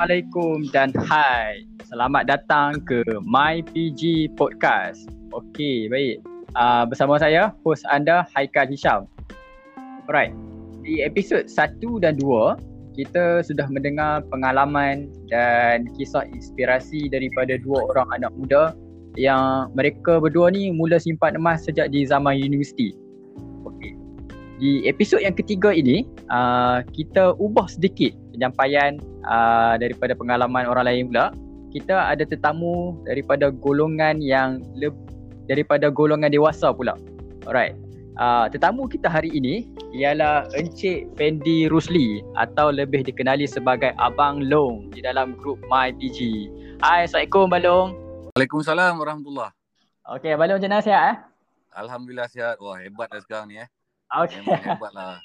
Assalamualaikum dan hai. Selamat datang ke My PG Podcast. Okey, baik. Uh, bersama saya, host anda Haikal Hisham. Alright. Di episod 1 dan 2, kita sudah mendengar pengalaman dan kisah inspirasi daripada dua orang anak muda yang mereka berdua ni mula simpan emas sejak di zaman universiti. Okey. Di episod yang ketiga ini, uh, kita ubah sedikit penyampaian uh, daripada pengalaman orang lain pula kita ada tetamu daripada golongan yang le- daripada golongan dewasa pula alright uh, tetamu kita hari ini ialah Encik Fendi Rusli atau lebih dikenali sebagai Abang Long di dalam grup MyPG Hai Assalamualaikum Balong Waalaikumsalam warahmatullahi Okay Balong macam mana sihat eh? Alhamdulillah sihat. Wah hebat dah sekarang ni eh. Okay. Memang hebat lah.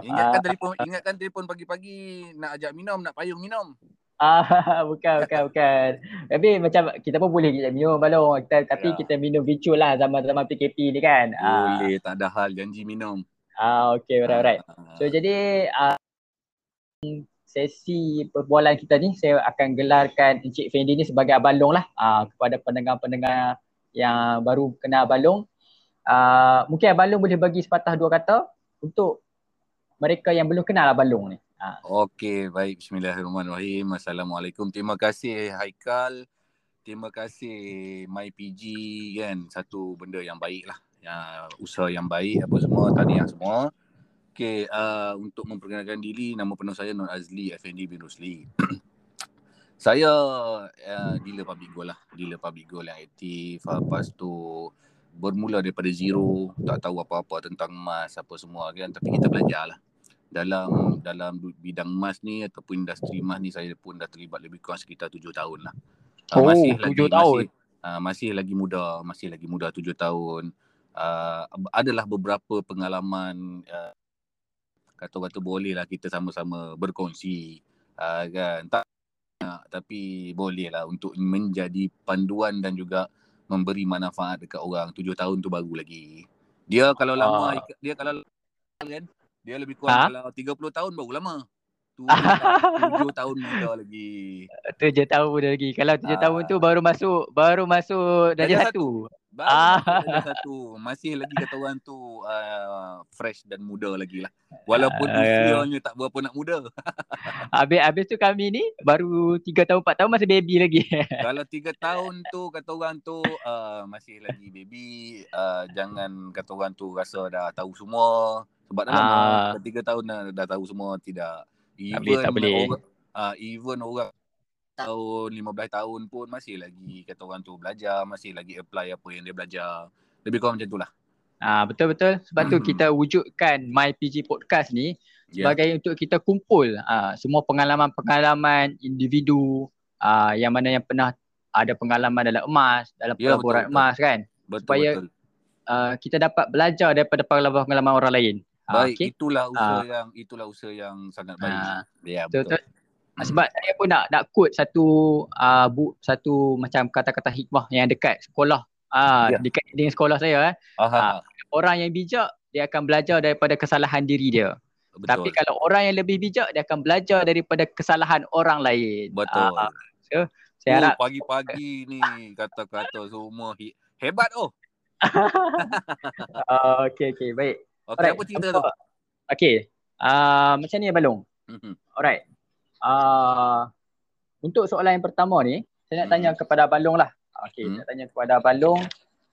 Ingatkan telefon, ingatkan telefon pagi-pagi nak ajak minum, nak payung minum. Ah, bukan, bukan, bukan. Tapi macam kita pun boleh kita minum balong. Kita, tapi Ya. kita minum virtual lah zaman-zaman PKP ni kan. Ah, Boleh, tak ada hal janji minum. Ah, okay, alright, alright. Ah, So jadi uh, sesi perbualan kita ni saya akan gelarkan Encik Fendi ni sebagai Abang Long lah uh, kepada pendengar-pendengar yang baru kenal Abang Long. Uh, mungkin Abang Long boleh bagi sepatah dua kata untuk mereka yang belum kenal Abang Long ni. Uh, Okey, baik. Bismillahirrahmanirrahim. Assalamualaikum. Terima kasih Haikal. Terima kasih MyPG kan. Satu benda yang baik lah. Ya, usaha yang baik apa semua. Tahniah semua. Okey, uh, untuk memperkenalkan diri, nama penuh saya Nur Azli Effendi bin Rusli. saya uh, dealer public goal lah. Dealer public goal yang aktif. Lepas tu bermula daripada zero. Tak tahu apa-apa tentang emas apa semua kan. Tapi kita belajar lah dalam dalam bidang emas ni ataupun industri emas ni saya pun dah terlibat lebih kurang sekitar tujuh tahun lah. Ah, Oh, tujuh tahun. Masih, uh, masih lagi muda, masih lagi muda tujuh tahun. Uh, adalah beberapa pengalaman uh, kata-kata boleh lah kita sama-sama berkongsi uh, kan. Tak uh, tapi boleh lah untuk menjadi panduan dan juga memberi manfaat dekat orang. Tujuh tahun tu baru lagi. Dia kalau lama, Ah. dia kalau kan, dia lebih Ha? kurang kalau 30 tahun baru lama. Tujuh tahun muda lagi. tujuh tahun dah lagi. Kalau tujuh Ah. tahun tu baru masuk baru masuk darjah Darjah satu. Baru Ah. darjah satu. Masih lagi kata orang tu uh, fresh dan muda lagi lah. Walaupun Ah. usianya tak berapa nak muda. Habis habis tu kami ni baru tiga tahun empat tahun masih baby lagi. Kalau tiga tahun tu kata orang tu uh, masih lagi baby. Uh, jangan kata orang tu rasa dah tahu semua. Sebab dah lama. Ah. Dah tiga tahun dah, dah tahu semua. Tidak. Tak boleh, tak boleh. Orang, uh, even orang tahun 15 tahun pun masih lagi kata orang tu belajar. Masih lagi apply apa yang dia belajar. Lebih kurang macam tu lah. Ah betul betul. Sebab tu Mhm. kita wujudkan My PG Podcast ni Ya. sebagai untuk kita kumpul ah semua pengalaman-pengalaman individu ah yang mana yang pernah ada pengalaman dalam emas, dalam Ya, pelaburan betul, betul. emas kan. Betul supaya- betul. Ah kita dapat belajar daripada pengalaman-pengalaman orang lain. Ah, Baik, okey. itulah usaha Ah. yang itulah usaha yang sangat baik. Ah, ya, betul betul. betul. Ah, Sebab saya pun nak nak quote satu ah bu satu macam kata-kata hikmah yang dekat sekolah. Ah Ya. dekat dengan sekolah saya eh. Aha, Orang yang bijak dia akan belajar daripada kesalahan diri dia. betul. Tapi kalau orang yang lebih bijak dia akan belajar daripada kesalahan orang lain. betul. Ah, saya oh, harap pagi-pagi ni kata-kata semua he- hebat oh. uh, okey okey baik. Okey, apa cerita tu? Okey. Uh, macam ni Balong. Mhm. Alright. Uh, untuk soalan yang pertama ni, saya nak tanya kepada Balong lah. Okey, Hmm. nak tanya kepada Balong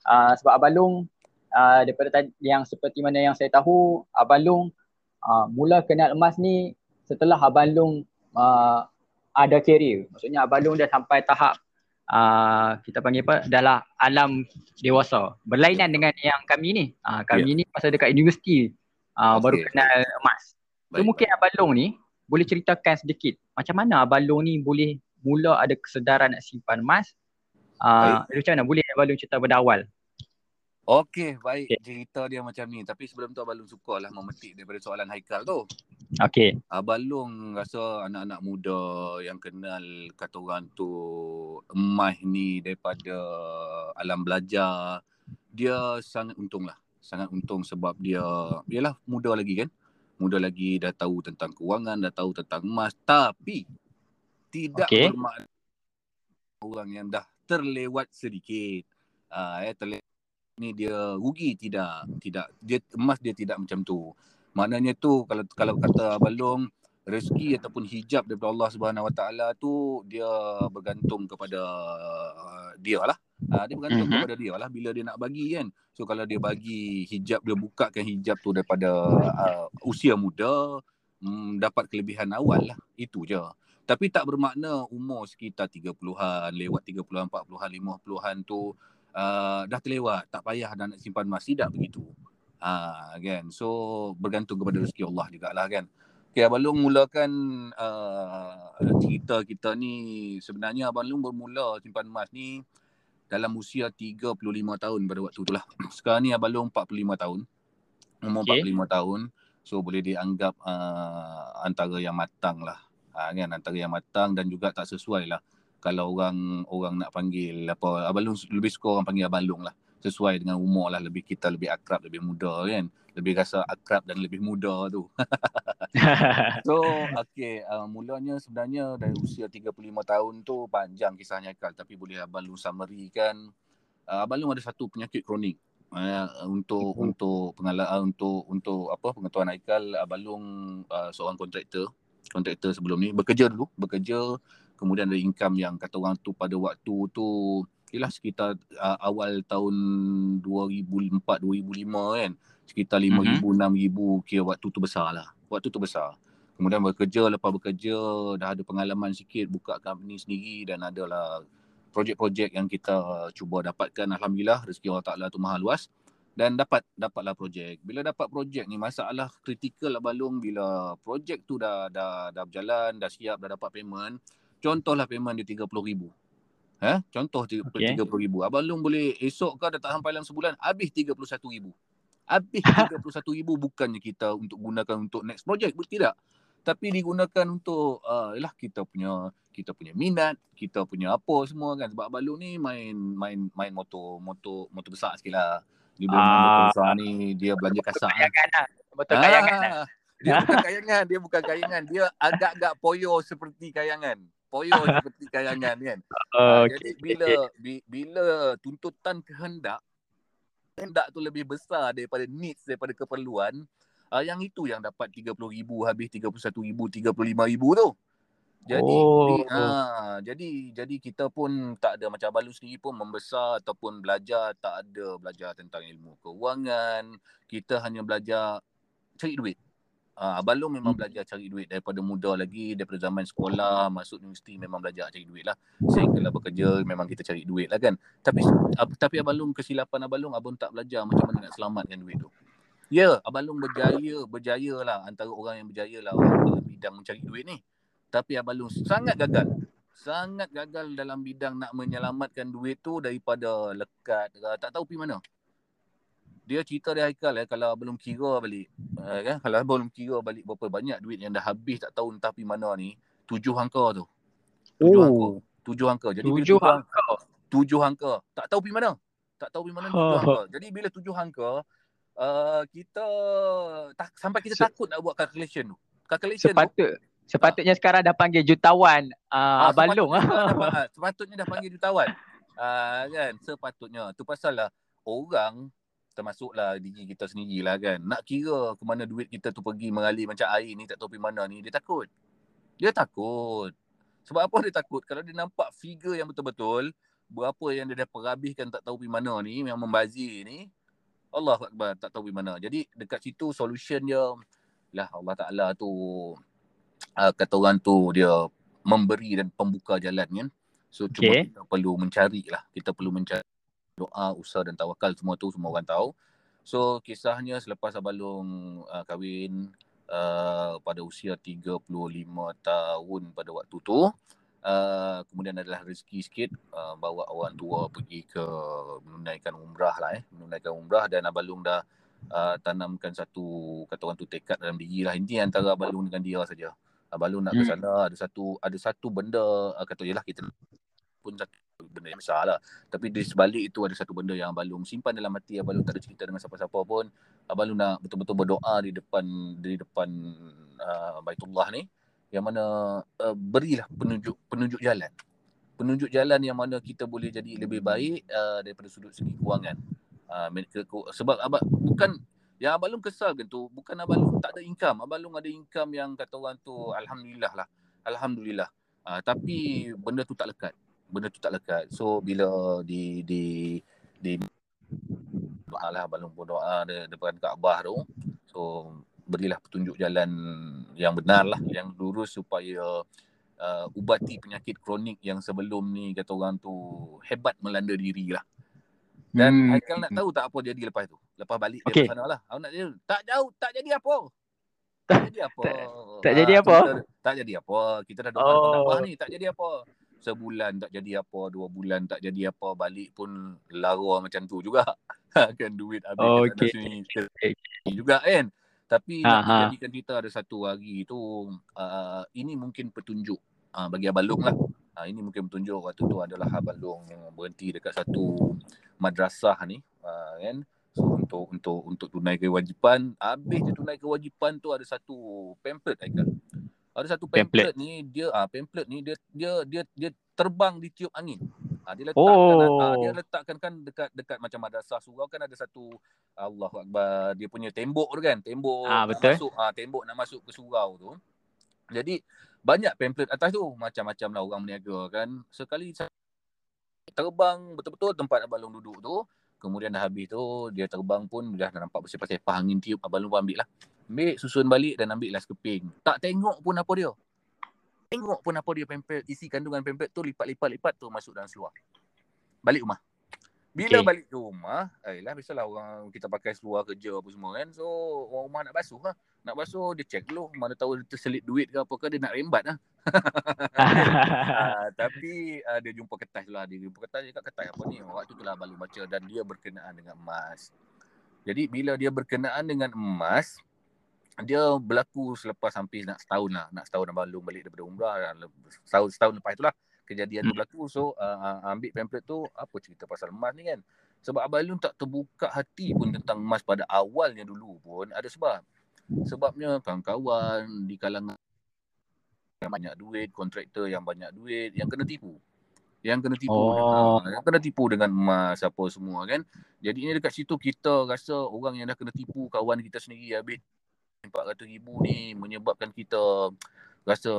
uh, sebab Balong uh, daripada tadi- yang seperti mana yang saya tahu, Abang Long uh, mula kenal emas ni setelah Abang Long uh, ada career. Maksudnya Abang Long dah sampai tahap uh, kita panggil apa? Dalam alam dewasa. Berlainan dengan yang kami ni. Uh, kami ni masa dekat universiti uh, Okey. baru kenal emas. So Baik, mungkin Abang Long ni boleh ceritakan sedikit macam mana Abang Long ni boleh mula ada kesedaran nak simpan emas. Uh, macam mana boleh Abang Long cerita pada awal? Okey, baik. Okey. Cerita dia macam ni. Tapi sebelum tu Abang Long sukarlah memetik daripada soalan Haikal tu. Okey. Abang Long rasa anak-anak muda yang kenal kata orang tu emas ni daripada alam belajar dia sangat untung lah. Sangat untung sebab dia yalah muda lagi kan. Muda lagi dah tahu tentang kewangan, dah tahu tentang emas. Tapi tidak okay. bermakna orang yang dah terlewat sedikit. Ah uh, eh terlewat ni dia rugi tidak tidak dia emas dia tidak macam tu. Maknanya tu kalau kalau kata Abang rezeki ataupun hijab daripada Allah Subhanahu Wa Taala tu dia bergantung kepada uh, dia lah. Uh, dia bergantung mm-hmm. kepada dia lah bila dia nak bagi kan. So kalau dia bagi hijab dia bukakan hijab tu daripada uh, usia muda um, dapat kelebihan awal lah. Itu je. Tapi tak bermakna umur sekitar 30-an, lewat 30-an, 40-an, 50-an tu uh, dah terlewat. Tak payah dah nak simpan emas. Tidak begitu. Uh, kan? So bergantung kepada rezeki Allah jugalah kan. Okay, Abang Long mulakan uh, cerita kita ni. Sebenarnya Abang Long bermula simpan emas ni dalam usia 35 tahun pada waktu tu lah. Sekarang ni Abang Long 45 tahun. Umur okay. 45 tahun. So boleh dianggap uh, antara yang matang lah ha, kan antara yang matang dan juga tak sesuai lah kalau orang orang nak panggil apa abang long lebih suka orang panggil abang long lah. Sesuai dengan umur lah lebih kita lebih akrab lebih muda kan. Lebih rasa akrab dan lebih muda tu. So okey uh, mulanya sebenarnya dari usia 35 tahun tu panjang kisahnya Haikal tapi boleh abang long summary kan uh, abang long ada satu penyakit kronik. Uh, untuk uh untuk pengalaman uh, untuk untuk apa pengetahuan Haikal abang long uh, seorang kontraktor kontraktor sebelum ni. Bekerja dulu bekerja kemudian ada income yang kata orang tu pada waktu tu ialah sekitar uh, awal tahun 2004 2005 kan sekitar 5000 mm-hmm. 6000 kira waktu tu besar lah waktu tu besar kemudian bekerja lepas bekerja dah ada pengalaman sikit buka company sendiri dan adalah projek-projek yang kita cuba dapatkan alhamdulillah rezeki Allah Taala tu maha luas dan dapat dapatlah projek. Bila dapat projek ni masalah kritikal lah balung bila projek tu dah dah dah berjalan, dah siap, dah dapat payment. Contohlah payment dia 30,000. Ha? Contoh okay. 30,000. Abang Long boleh esok ke dah tak sampai dalam sebulan habis 31,000. Habis 31,000 bukannya kita untuk gunakan untuk next project, tidak. Tapi digunakan untuk uh, yalah kita punya kita punya minat, kita punya apa semua kan sebab Abang Long ni main main main motor motor motor besar sikitlah dia bila ah. besar ni dia belanja kasar. Kayangan lah. Betul ah. kayangan lah. Dia bukan kayangan, dia bukan kayangan. Dia agak-agak poyo seperti kayangan. Poyo seperti kayangan kan. Uh, okay. Jadi bila bila tuntutan kehendak kehendak tu lebih besar daripada needs daripada keperluan, uh, yang itu yang dapat 30,000 habis 31,000, 35,000 tu. Jadi oh. ha, jadi jadi kita pun tak ada macam Balu sendiri pun membesar ataupun belajar tak ada belajar tentang ilmu keuangan. Kita hanya belajar cari duit. Ha, Abang Long memang hmm. belajar cari duit daripada muda lagi, daripada zaman sekolah, masuk universiti memang belajar cari duit lah. Sehinggalah bekerja memang kita cari duit lah kan. Tapi tapi Abang Long kesilapan Abang Long, Abang tak belajar macam mana nak selamatkan duit tu. Ya, Abang Long berjaya, berjaya lah antara orang yang berjaya lah dalam bidang mencari duit ni. Tapi Abang Long sangat gagal. Sangat gagal dalam bidang nak menyelamatkan duit tu daripada lekat. Tak tahu pergi mana. Dia cerita dia Haikal ya, kalau belum kira balik. Uh, kan? Kalau belum kira balik berapa banyak duit yang dah habis tak tahu entah pergi mana ni. Tujuh angka tu. Tujuh oh. angka. Tujuh angka. Jadi tujuh angka. Tujuh angka. Tak tahu pergi mana. Tak tahu pergi mana tujuh angka. Jadi bila tujuh angka, uh, kita tak, sampai kita takut nak buat calculation tu. Calculation Sepatut. tu. Sepatutnya sekarang dah panggil jutawan uh, ah, Abang Long. Sepatutnya, sepatutnya dah panggil jutawan. Uh, kan? Sepatutnya. Tu pasal lah orang termasuklah diri kita sendirilah kan. Nak kira ke mana duit kita tu pergi mengalir macam air ni tak tahu pergi mana ni. Dia takut. Dia takut. Sebab apa dia takut? Kalau dia nampak figure yang betul-betul, berapa yang dia dah perhabiskan tak tahu pergi mana ni, yang membazir ni, Allah Akbar tak tahu pergi mana. Jadi dekat situ solution dia, lah Allah Ta'ala tu uh, kata orang tu dia memberi dan pembuka jalan kan. So okay. cuma kita perlu mencari lah. Kita perlu mencari doa, usaha dan tawakal semua tu semua orang tahu. So kisahnya selepas Abalong uh, kahwin uh, pada usia 35 tahun pada waktu tu. Uh, kemudian adalah rezeki sikit uh, bawa orang tua pergi ke menunaikan umrah lah eh. Menunaikan umrah dan Abalong dah uh, tanamkan satu kata orang tu tekad dalam diri lah. Ini antara Abalong dengan dia saja. Lu nak ke hmm. sana ada satu ada satu benda uh, kata jelah kita pun satu benda yang besar lah. Tapi di sebalik itu ada satu benda yang Lu simpan dalam hati Lu tak ada cerita dengan siapa-siapa pun. Lu nak betul-betul berdoa di depan di depan uh, Baitullah ni yang mana uh, berilah penunjuk penunjuk jalan penunjuk jalan yang mana kita boleh jadi lebih baik uh, daripada sudut segi kewangan. Uh, sebab abang bukan yang abang long kesalkan tu bukan abang long tak ada income. Abang long ada income yang kata orang tu alhamdulillah lah. Alhamdulillah. Uh, tapi benda tu tak lekat. Benda tu tak lekat. So bila di di di doa lah abang long pun doa depan Kaabah tu. So berilah petunjuk jalan yang benar lah yang lurus supaya uh, ubati penyakit kronik yang sebelum ni kata orang tu hebat melanda diri lah. Dan hmm. Haikal nak tahu tak apa jadi lepas tu? Lepas balik okay. dari sana lah. Aku nak jauh. Tak jauh, tak jadi apa. Tak jadi apa. tak, tak jadi apa? Kita, tak jadi apa. Kita dah doa oh. ni, tak jadi apa. Sebulan tak jadi apa, dua bulan tak jadi apa, balik pun lara macam tu juga. kan duit habis oh, okay. sini okay. juga kan. Tapi Aha. nak jadikan kita ada satu hari tu, uh, ini mungkin petunjuk uh, bagi Abang Long lah. Uh, ini mungkin petunjuk waktu tu adalah Abang Long berhenti dekat satu madrasah ni. Uh, kan? So untuk untuk untuk tunai kewajipan, habis dia tunai kewajipan tu ada satu pamphlet Aikal. Ada satu pamphlet, pamphlet ni dia ah uh, pamphlet ni dia dia dia dia terbang di tiup angin. Ah dia letakkan oh. ah, dia letakkan kan dekat dekat macam madrasah surau kan ada satu Allahu akbar dia punya tembok tu kan, tembok ah, betul. masuk ah tembok nak masuk ke surau tu. Jadi banyak pamphlet atas tu macam-macam lah orang berniaga kan sekali terbang betul-betul tempat abang long duduk tu kemudian dah habis tu dia terbang pun dah nampak bersepah-sepah angin tiup abang long ambil lah ambil susun balik dan ambil lah sekeping tak tengok pun apa dia tengok pun apa dia pamphlet isi kandungan pamphlet tu lipat-lipat-lipat tu masuk dalam seluar balik rumah bila okay. balik ke rumah, ayolah biasalah orang kita pakai seluar kerja apa semua kan. So orang rumah nak basuh lah. Nak basuh dia check dulu mana tahu dia terselit duit ke apa ke dia nak rembat lah. uh, tapi uh, dia jumpa kertas lah. Dia jumpa kertas dia kat kertas apa ni. Waktu tu lah baru baca dan dia berkenaan dengan emas. Jadi bila dia berkenaan dengan emas, dia berlaku selepas hampir nak setahun lah. Nak setahun balung balik daripada umrah. Setahun, setahun lepas itulah kejadian tu hmm. berlaku so uh, ambil pamphlet tu apa cerita pasal emas ni kan sebab Abang Lun tak terbuka hati pun tentang emas pada awalnya dulu pun ada sebab sebabnya kawan-kawan di kalangan yang banyak duit kontraktor yang banyak duit yang kena tipu yang kena tipu oh. yang kena tipu dengan emas apa semua kan jadi ini dekat situ kita rasa orang yang dah kena tipu kawan kita sendiri habis 400 ribu ni menyebabkan kita rasa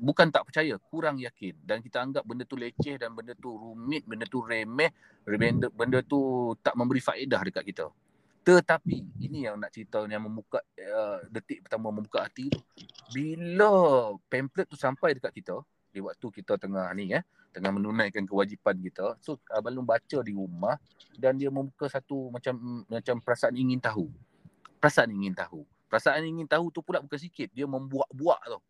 bukan tak percaya, kurang yakin dan kita anggap benda tu leceh dan benda tu rumit, benda tu remeh, benda, benda tu tak memberi faedah dekat kita. Tetapi ini yang nak cerita yang membuka uh, detik pertama membuka hati tu. Bila pamphlet tu sampai dekat kita di waktu kita tengah ni eh, tengah menunaikan kewajipan kita. So abang Long baca di rumah dan dia membuka satu macam macam perasaan ingin tahu. Perasaan ingin tahu. Perasaan ingin tahu tu pula bukan sikit, dia membuat-buat tu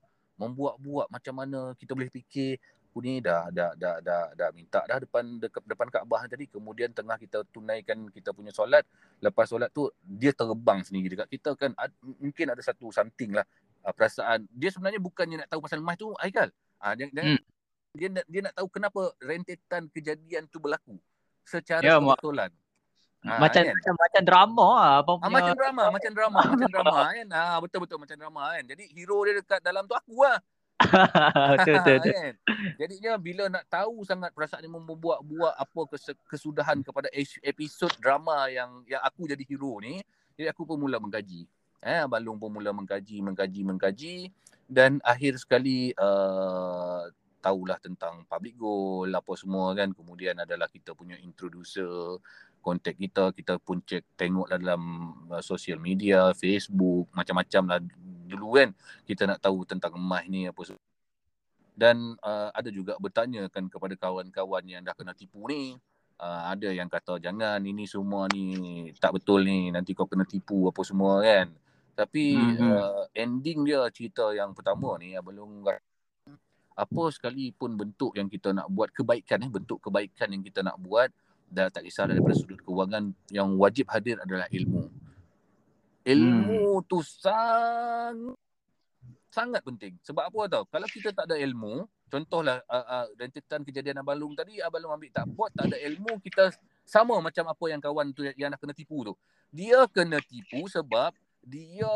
membuat-buat macam mana kita boleh fikir aku ni dah dah dah dah, dah minta dah depan dekat depan Kaabah tadi. Kemudian tengah kita tunaikan kita punya solat. Lepas solat tu dia terbang sendiri dekat kita kan. Ad, mungkin ada satu something lah uh, perasaan. Dia sebenarnya bukannya nak tahu pasal emas tu Aikal. Uh, dia, hmm. dia dia dia nak tahu kenapa rentetan kejadian tu berlaku secara ya, kebetulan Ha, macam, kan? macam macam drama ah apa punya ha, macam drama macam drama macam drama. kan? Ha betul betul macam drama kan? Jadi hero dia dekat dalam tu aku lah. Betul betul, betul. kan? jadinya bila nak tahu sangat perasaan dia membuat-buat apa kesudahan kepada episod drama yang yang aku jadi hero ni jadi aku pun mula mengkaji. Eh balung pun mula mengkaji mengkaji mengkaji. Dan akhir sekali uh, tahulah tentang public goal apa semua kan? Kemudian adalah kita punya introducer kontak kita kita pun cek tengok dalam uh, social media Facebook macam-macam lah. Dulu kan kita nak tahu tentang emas ni apa semua dan uh, ada juga bertanya kan kepada kawan-kawan yang dah kena tipu ni. Uh, ada yang kata jangan ini semua ni tak betul ni. Nanti kau kena tipu apa semua kan. Tapi mm-hmm. uh, ending dia cerita yang pertama ni belum apa sekalipun bentuk yang kita nak buat kebaikan eh bentuk kebaikan yang kita nak buat dah tak kisah daripada sudut kewangan yang wajib hadir adalah ilmu. Ilmu hmm. tu sangat sangat penting. Sebab apa tau? Kalau kita tak ada ilmu, contohlah uh, uh, rentetan kejadian Abang Long tadi, Abang Long ambil tak buat, tak ada ilmu, kita sama macam apa yang kawan tu yang nak kena tipu tu. Dia kena tipu sebab dia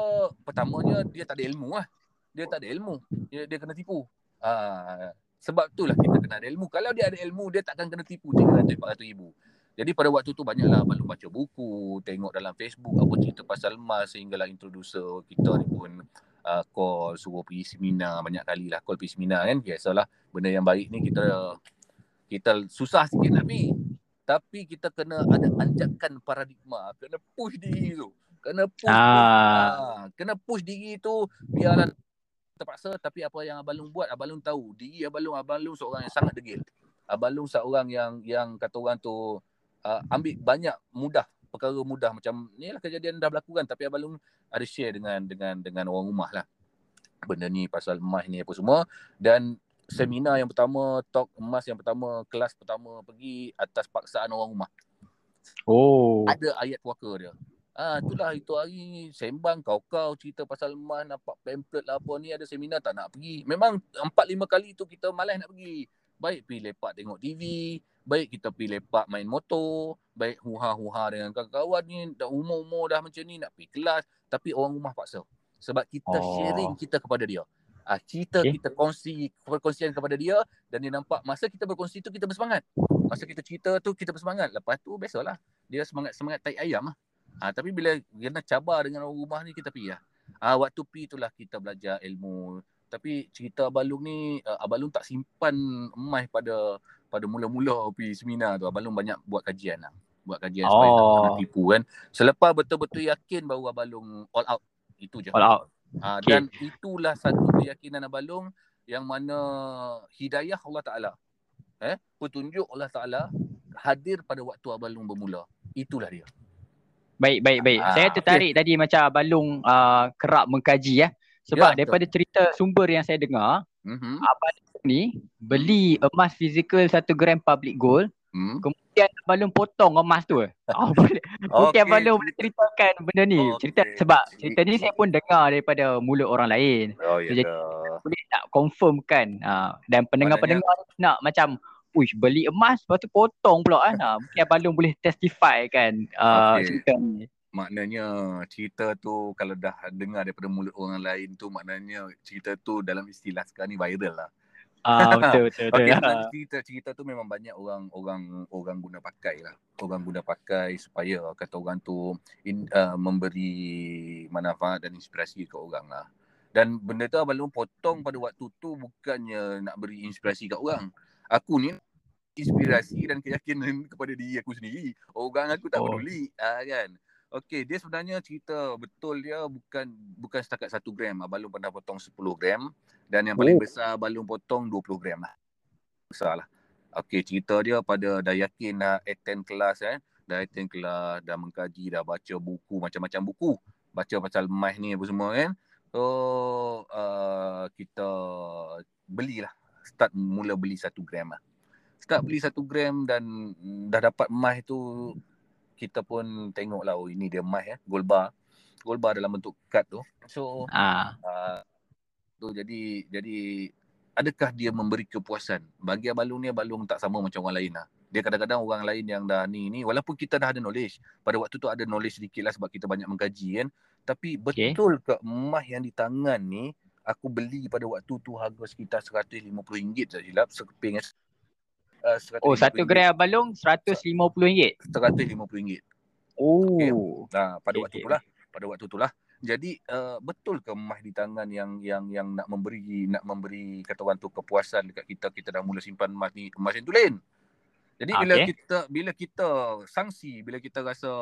pertamanya dia tak ada ilmu lah. dia tak ada ilmu. Dia, dia kena tipu. Uh, sebab itulah kita kena ada ilmu. Kalau dia ada ilmu, dia takkan kena tipu 300-400 ribu. Jadi pada waktu tu banyaklah baru baca buku, tengok dalam Facebook apa cerita pasal emas sehinggalah introducer kita ni pun uh, call suruh pergi seminar banyak kali lah call pergi seminar kan. Biasalah benda yang baik ni kita kita susah sikit nak pergi. Tapi kita kena ada anjakan paradigma, kena push diri tu. Kena push ah. Ha, kena push diri tu biarlah terpaksa tapi apa yang Abalung buat Abalung tahu. Diri Abalung Abalung seorang yang sangat degil. Abalung seorang yang yang kata orang tu uh, ambil banyak mudah perkara mudah. Macam ni lah kejadian dah berlaku kan tapi Abalung ada share dengan dengan dengan orang rumah lah. Benda ni pasal emas ni apa semua. Dan seminar yang pertama talk emas yang pertama kelas pertama pergi atas paksaan orang rumah. Oh. Ada ayat puaka dia Ah, itulah itu hari sembang kau-kau cerita pasal emas nampak pamphlet lah apa ni ada seminar tak nak pergi. Memang empat lima kali tu kita malas nak pergi. Baik pergi lepak tengok TV, baik kita pergi lepak main motor, baik huha-huha dengan kawan-kawan ni, dah umur-umur dah macam ni nak pergi kelas, tapi orang rumah paksa. Sebab kita oh. sharing kita kepada dia. Ah, kita okay. kita kongsi perkongsian kepada dia dan dia nampak masa kita berkongsi tu kita bersemangat. Masa kita cerita tu kita bersemangat. Lepas tu biasalah. Dia semangat-semangat tai ayam lah. Ah, tapi bila kena cabar dengan orang rumah ni kita pergi lah. Ah, waktu pergi itulah kita belajar ilmu. Tapi cerita Abalung ni, uh, Abalung tak simpan emas pada pada mula-mula pergi seminar tu Abalung banyak buat kajian lah. Buat kajian oh. supaya tak kena oh. tipu kan. Selepas betul-betul yakin bahawa Abalung all out. Itu je. All out. Ha, okay. Dan itulah satu keyakinan Abalung yang mana hidayah Allah Ta'ala. Eh, petunjuk Allah Ta'ala hadir pada waktu Abalung bermula. Itulah dia. Baik, baik, baik. Ha, Saya tertarik okay. tadi macam Abalung uh, kerap mengkaji ya. Sebab ya, daripada betul. cerita sumber yang saya dengar, mm-hmm. Abang ni beli emas fizikal 1 gram public gold hmm. kemudian balon potong emas tu. Oh, boleh. Mungkin okay. balon boleh ceritakan benda ni. Okay. Cerita sebab cerita ni saya pun dengar daripada mulut orang lain. Oh, ya. Jadi boleh tak confirmkan uh, dan pendengar-pendengar nak macam Uish, beli emas lepas tu potong pula kan. Ha, mungkin Abang boleh testify kan uh, okay. cerita ni. Maknanya cerita tu kalau dah dengar daripada mulut orang lain tu maknanya cerita tu dalam istilah sekarang ni viral lah. Ah betul betul. betul. Okay, cerita cerita tu memang banyak orang orang orang guna pakai lah. Orang guna pakai supaya kata orang tu in, uh, memberi manfaat dan inspirasi ke orang lah. Dan benda tu abang potong pada waktu tu bukannya nak beri inspirasi ke orang. Aku ni inspirasi dan keyakinan kepada diri aku sendiri. Orang aku tak oh. peduli. Uh, kan? Okey, dia sebenarnya cerita betul dia bukan bukan setakat satu gram. Balung pernah potong 10 gram dan yang paling oh. besar balung potong 20 gram lah. Besar lah. Okey, cerita dia pada dah yakin dah attend kelas eh. Dah attend kelas, dah mengkaji, dah baca buku, macam-macam buku. Baca pasal emas ni apa semua kan. So, uh, kita belilah. Start mula beli satu gram lah. Start beli satu gram dan dah dapat emas tu kita pun tengok lah oh ini dia emas ya gold bar gold bar dalam bentuk kad tu so ah. uh, tu jadi jadi adakah dia memberi kepuasan bagi abalung ni abalung tak sama macam orang lain lah dia kadang-kadang orang lain yang dah ni ni walaupun kita dah ada knowledge pada waktu tu ada knowledge sedikit lah sebab kita banyak mengkaji kan tapi betul okay. ke emas yang di tangan ni aku beli pada waktu tu harga sekitar RM150 tak silap sekeping uh, Oh, satu gram balung RM150? RM150. Oh. Okay. Nah, pada okay, waktu okay. itulah. Pada waktu itulah. Jadi uh, betul ke emas di tangan yang yang yang nak memberi nak memberi kata orang tu kepuasan dekat kita kita dah mula simpan emas ni emas yang tulen. Jadi okay. bila kita bila kita sanksi bila kita rasa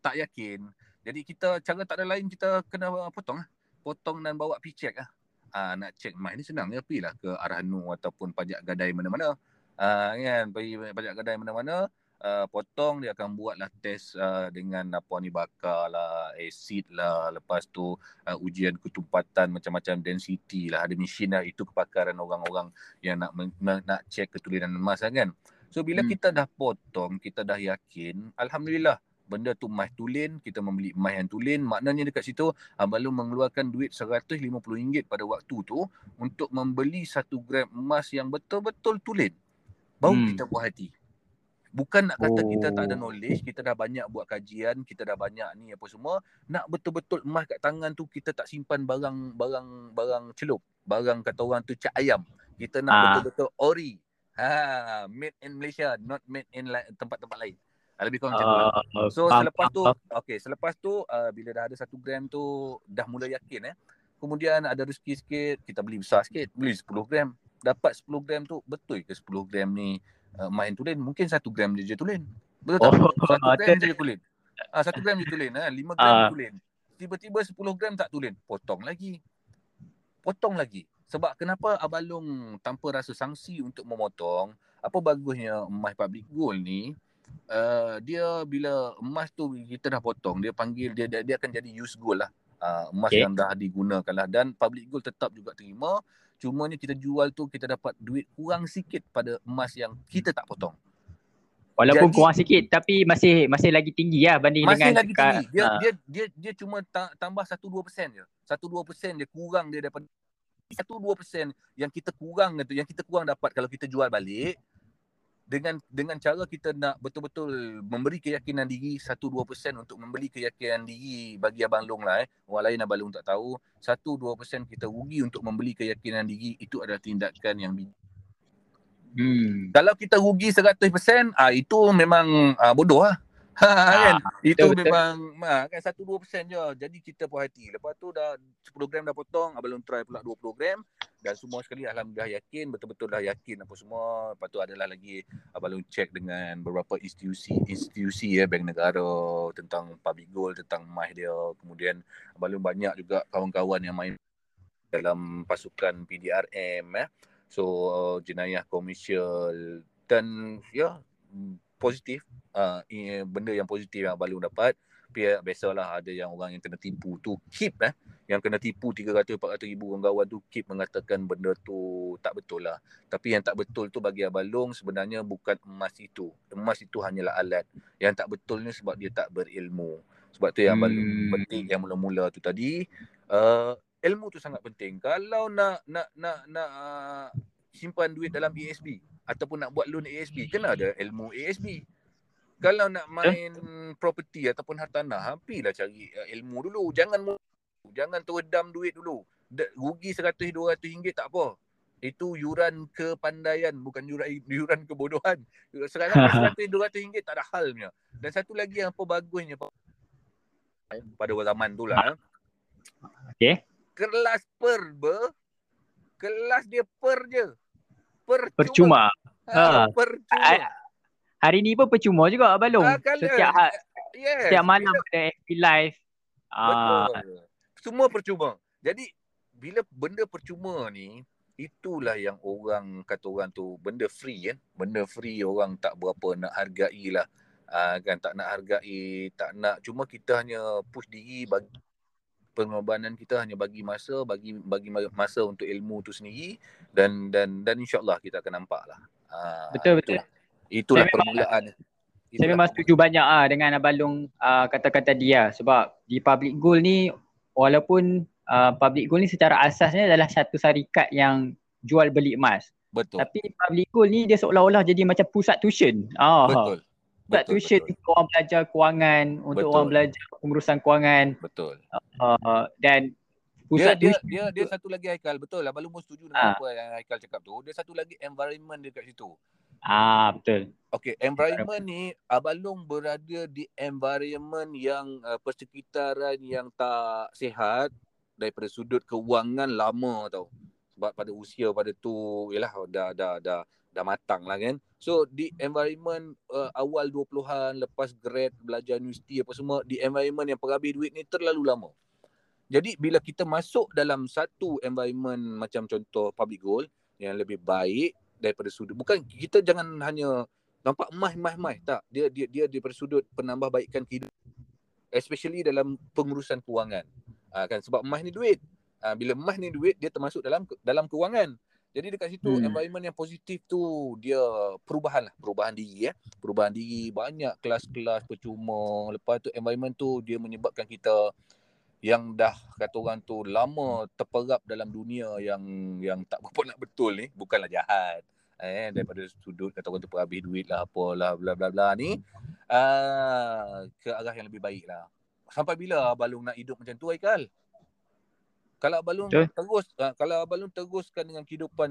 tak yakin jadi kita cara tak ada lain kita kena potong lah. Potong dan bawa pergi check lah. Uh, nak check emas ni senang ya pergilah ke Arhanu ataupun pajak gadai mana-mana uh, kan pergi banyak kedai mana-mana uh, potong dia akan buatlah test uh, dengan apa ni bakar lah acid lah lepas tu uh, ujian ketumpatan macam-macam density lah ada mesin lah itu kepakaran orang-orang yang nak nak check ketulinan emas lah kan so bila hmm. kita dah potong kita dah yakin alhamdulillah benda tu emas tulen kita membeli emas yang tulen maknanya dekat situ Abalung mengeluarkan duit RM150 pada waktu tu untuk membeli satu gram emas yang betul-betul tulen baru hmm. kita puas hati. Bukan nak kata oh. kita tak ada Oh. knowledge, kita dah banyak buat kajian, kita dah banyak ni apa semua, nak betul-betul emas kat tangan tu kita tak simpan barang barang barang celup. Barang kata orang tu cat ayam. Kita nak Ah. betul-betul ori. Ha, made in Malaysia, not made in la- tempat-tempat lain. Lebih kurang macam tu lah. Uh, So selepas tu, okay, selepas tu uh, bila dah ada satu gram tu dah mula yakin eh. Kemudian ada rezeki sikit, kita beli besar sikit, beli 10 gram. Dapat 10 gram tu, betul ke 10 gram ni uh, main tulen? Mungkin 1 gram je je tulen. Betul tak? Oh, 1 gram betul. je tulen. Ah, 1 gram je tulen. Ha, 5 gram Ah. tulen. Tiba-tiba 10 gram tak tulen. Potong lagi. Potong lagi. Sebab kenapa Abalong tanpa rasa sangsi untuk memotong, apa bagusnya emas public gold ni, uh, dia bila emas tu kita dah potong, dia panggil dia dia, dia akan jadi use gold lah. Uh, emas Okay. yang dah digunakan lah dan public gold tetap juga terima. Cumanya kita jual tu kita dapat duit kurang sikit pada emas yang kita tak potong. Walaupun Jadi- kurang sikit tapi masih masih lagi tinggi lah banding Masih dengan lagi tinggi. Dia ah. dia dia dia cuma ta- tambah 1-2% je. 1-2% dia kurang dia daripada 1-2% yang kita kurang tu yang kita kurang dapat kalau kita jual balik dengan dengan cara kita nak betul-betul memberi keyakinan diri 1-2% untuk membeli keyakinan diri bagi Abang Long lah eh. Orang lain Abang Long tak tahu. 1-2% kita rugi untuk membeli keyakinan diri itu adalah tindakan yang bijak. Hmm. Kalau kita rugi 100%, ah itu memang ah, bodoh lah. Ha, kan? itu betul, betul. memang ha, kan 1-2% je. Jadi kita puas hati. Lepas tu dah 10 gram dah potong, abang long try pula 20 gram dan semua sekali alhamdulillah yakin, betul-betul dah yakin apa semua. Lepas tu adalah lagi abang long check dengan beberapa institusi institusi ya bank negara tentang public gold, tentang emas dia. Kemudian abang long banyak juga kawan-kawan yang main dalam pasukan PDRM eh. So uh, jenayah komersial dan ya mm, positif uh, benda yang positif yang Balung dapat Pia, biasalah ada yang orang yang kena tipu tu keep eh. Yang kena tipu 300 400 ribu kawan-kawan tu keep mengatakan benda tu tak betul lah. Tapi yang tak betul tu bagi Abalong sebenarnya bukan emas itu. Emas itu hanyalah alat. Yang tak betul ni sebab dia tak berilmu. Sebab tu yang Abalong Hmm. penting yang mula-mula tu tadi uh, ilmu tu sangat penting. Kalau nak nak nak nak uh, simpan duit dalam ASB ataupun nak buat loan ASB kena ada ilmu ASB kalau nak main property ataupun hartanah hampilah cari uh, ilmu dulu. Jangan jangan teredam duit dulu. Rugi 100 200 ringgit tak apa. Itu yuran kepandaian bukan yuran yuran kebodohan. Sekarang 100 200 ringgit tak ada halnya. Dan satu lagi yang apa bagusnya pada zaman tu lah Okay. kelas per ber kelas dia per je percuma, Percuma. ha, Ha. percuma Hari ni pun percuma juga Abang Long. Ah, Setiap ha- yes, setiap malam bila- ada FB live. Ah, betul semua percuma jadi bila benda percuma ni itulah yang orang kata orang tu benda free kan benda free orang tak berapa nak hargai lah uh, kan tak nak hargai tak nak cuma kita hanya push diri bagi pengorbanan kita hanya bagi masa bagi bagi masa untuk ilmu tu sendiri dan dan dan insyaallah kita akan nampak lah uh, betul betul. itulah Saya memang- permulaan. Saya memang setuju banyak ah dengan Abang Long ah, kata-kata dia sebab di public goal ni walaupun ah, public goal ni secara asasnya adalah satu syarikat yang jual beli emas. betul. Tapi public goal ni dia seolah-olah jadi macam pusat tuition. Ah, betul betul tuition betul, untuk orang belajar kewangan, untuk Betul. orang belajar pengurusan kewangan betul. uh, dan dia pusat dia tuition dia dia satu lagi Haikal betul lah Abang Lu pun setuju dengan Ah. apa yang Haikal cakap tu dia satu lagi environment dia kat situ Ah betul. Okay, environment ni Abang Long berada di environment yang uh, persekitaran yang tak sihat daripada sudut kewangan lama tau. Sebab pada usia pada tu yalah dah dah dah dah matang lah kan. So di environment uh, awal 20-an lepas grad belajar universiti apa semua di environment yang perhabis duit ni terlalu lama. Jadi bila kita masuk dalam satu environment macam contoh public goal yang lebih baik daripada sudut bukan kita jangan hanya nampak emas tak dia dia dia daripada sudut penambahbaikan kehidupan especially dalam pengurusan kewangan ha, kan sebab emas ni duit ha, bila emas ni duit dia termasuk dalam dalam kewangan jadi dekat situ Hmm. environment yang positif tu dia perubahan lah perubahan diri ya perubahan diri banyak kelas-kelas percuma lepas tu environment tu dia menyebabkan kita yang dah kata orang tu lama terperap dalam dunia yang yang tak berapa nak betul ni bukanlah jahat eh daripada sudut kata orang tu habis duit lah apalah bla bla bla ni uh, ke arah yang lebih baik lah. Sampai bila Balung nak hidup macam tu Aikal? Kalau Balung Betul. terus uh, kalau Balung teruskan dengan kehidupan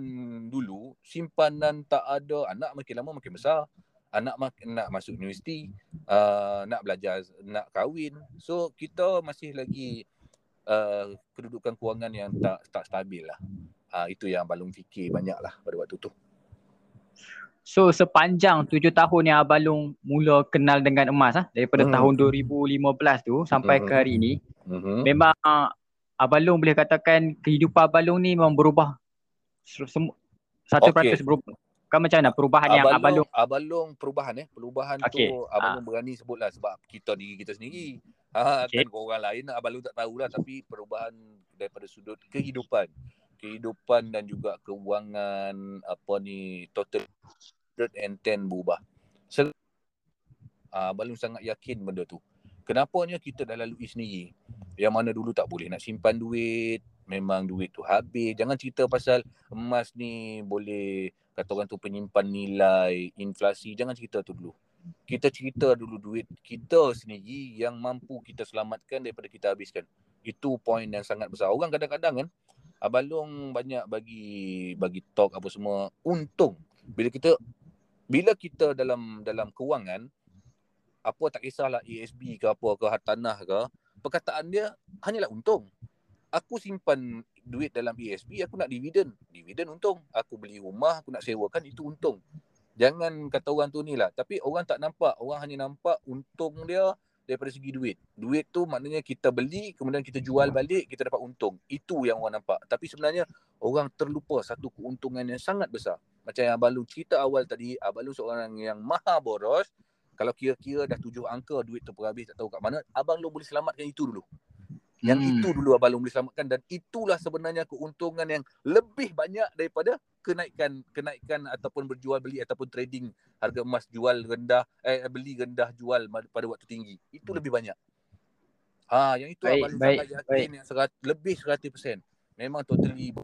dulu, simpanan tak ada, anak makin lama makin besar. Anak mak, nak masuk universiti, uh, nak belajar, nak kahwin. So kita masih lagi uh, kedudukan kewangan yang tak tak stabil lah. Uh, itu yang Balung fikir banyak lah pada waktu tu. So sepanjang tujuh tahun yang Abalung mula kenal dengan emas ah daripada hmm. tahun 2015 tu sampai hmm. ke hari ini hmm. memang Abalung boleh katakan kehidupan Abalung ni memang berubah satu peratus berubah. Kan macam mana perubahan Abalung, yang Abalung Abalung perubahan eh perubahan okay. tu Abalung ha. berani sebutlah sebab kita diri kita sendiri. Ha okay. kan orang lain Abalung tak tahulah tapi perubahan daripada sudut kehidupan kehidupan dan juga keuangan apa ni total 110 berubah. Sel- uh, Balung sangat yakin benda tu. Kenapanya kita dah lalui sendiri. Yang mana dulu tak boleh nak simpan duit. Memang duit tu habis. Jangan cerita pasal emas ni boleh kata orang tu penyimpan nilai, inflasi. Jangan cerita tu dulu. Kita cerita dulu duit kita sendiri yang mampu kita selamatkan daripada kita habiskan. Itu poin yang sangat besar. Orang kadang-kadang kan, Abalong banyak bagi bagi talk apa semua untung. Bila kita bila kita dalam dalam kewangan apa tak kisahlah ASB ke apa ke hartanah ke perkataan dia hanyalah untung. Aku simpan duit dalam ASB aku nak dividen. Dividen untung. Aku beli rumah aku nak sewakan itu untung. Jangan kata orang tu ni lah. Tapi orang tak nampak. Orang hanya nampak untung dia daripada segi duit. Duit tu maknanya kita beli kemudian kita jual balik kita dapat untung. Itu yang orang nampak. Tapi sebenarnya orang terlupa satu keuntungan yang sangat besar. Macam yang Abang cerita awal tadi, Abang seorang yang maha boros. Kalau kira-kira dah tujuh angka duit tu habis tak tahu kat mana, Abang Lu boleh selamatkan itu dulu. Yang hmm. itu dulu Abang Lu boleh selamatkan dan itulah sebenarnya keuntungan yang lebih banyak daripada kenaikan kenaikan ataupun berjual beli ataupun trading harga emas jual rendah eh beli rendah jual pada waktu tinggi. Itu lebih banyak. Ha, yang itu baik, Abang Lu sangat yakin yang serat, lebih 100%. Memang totally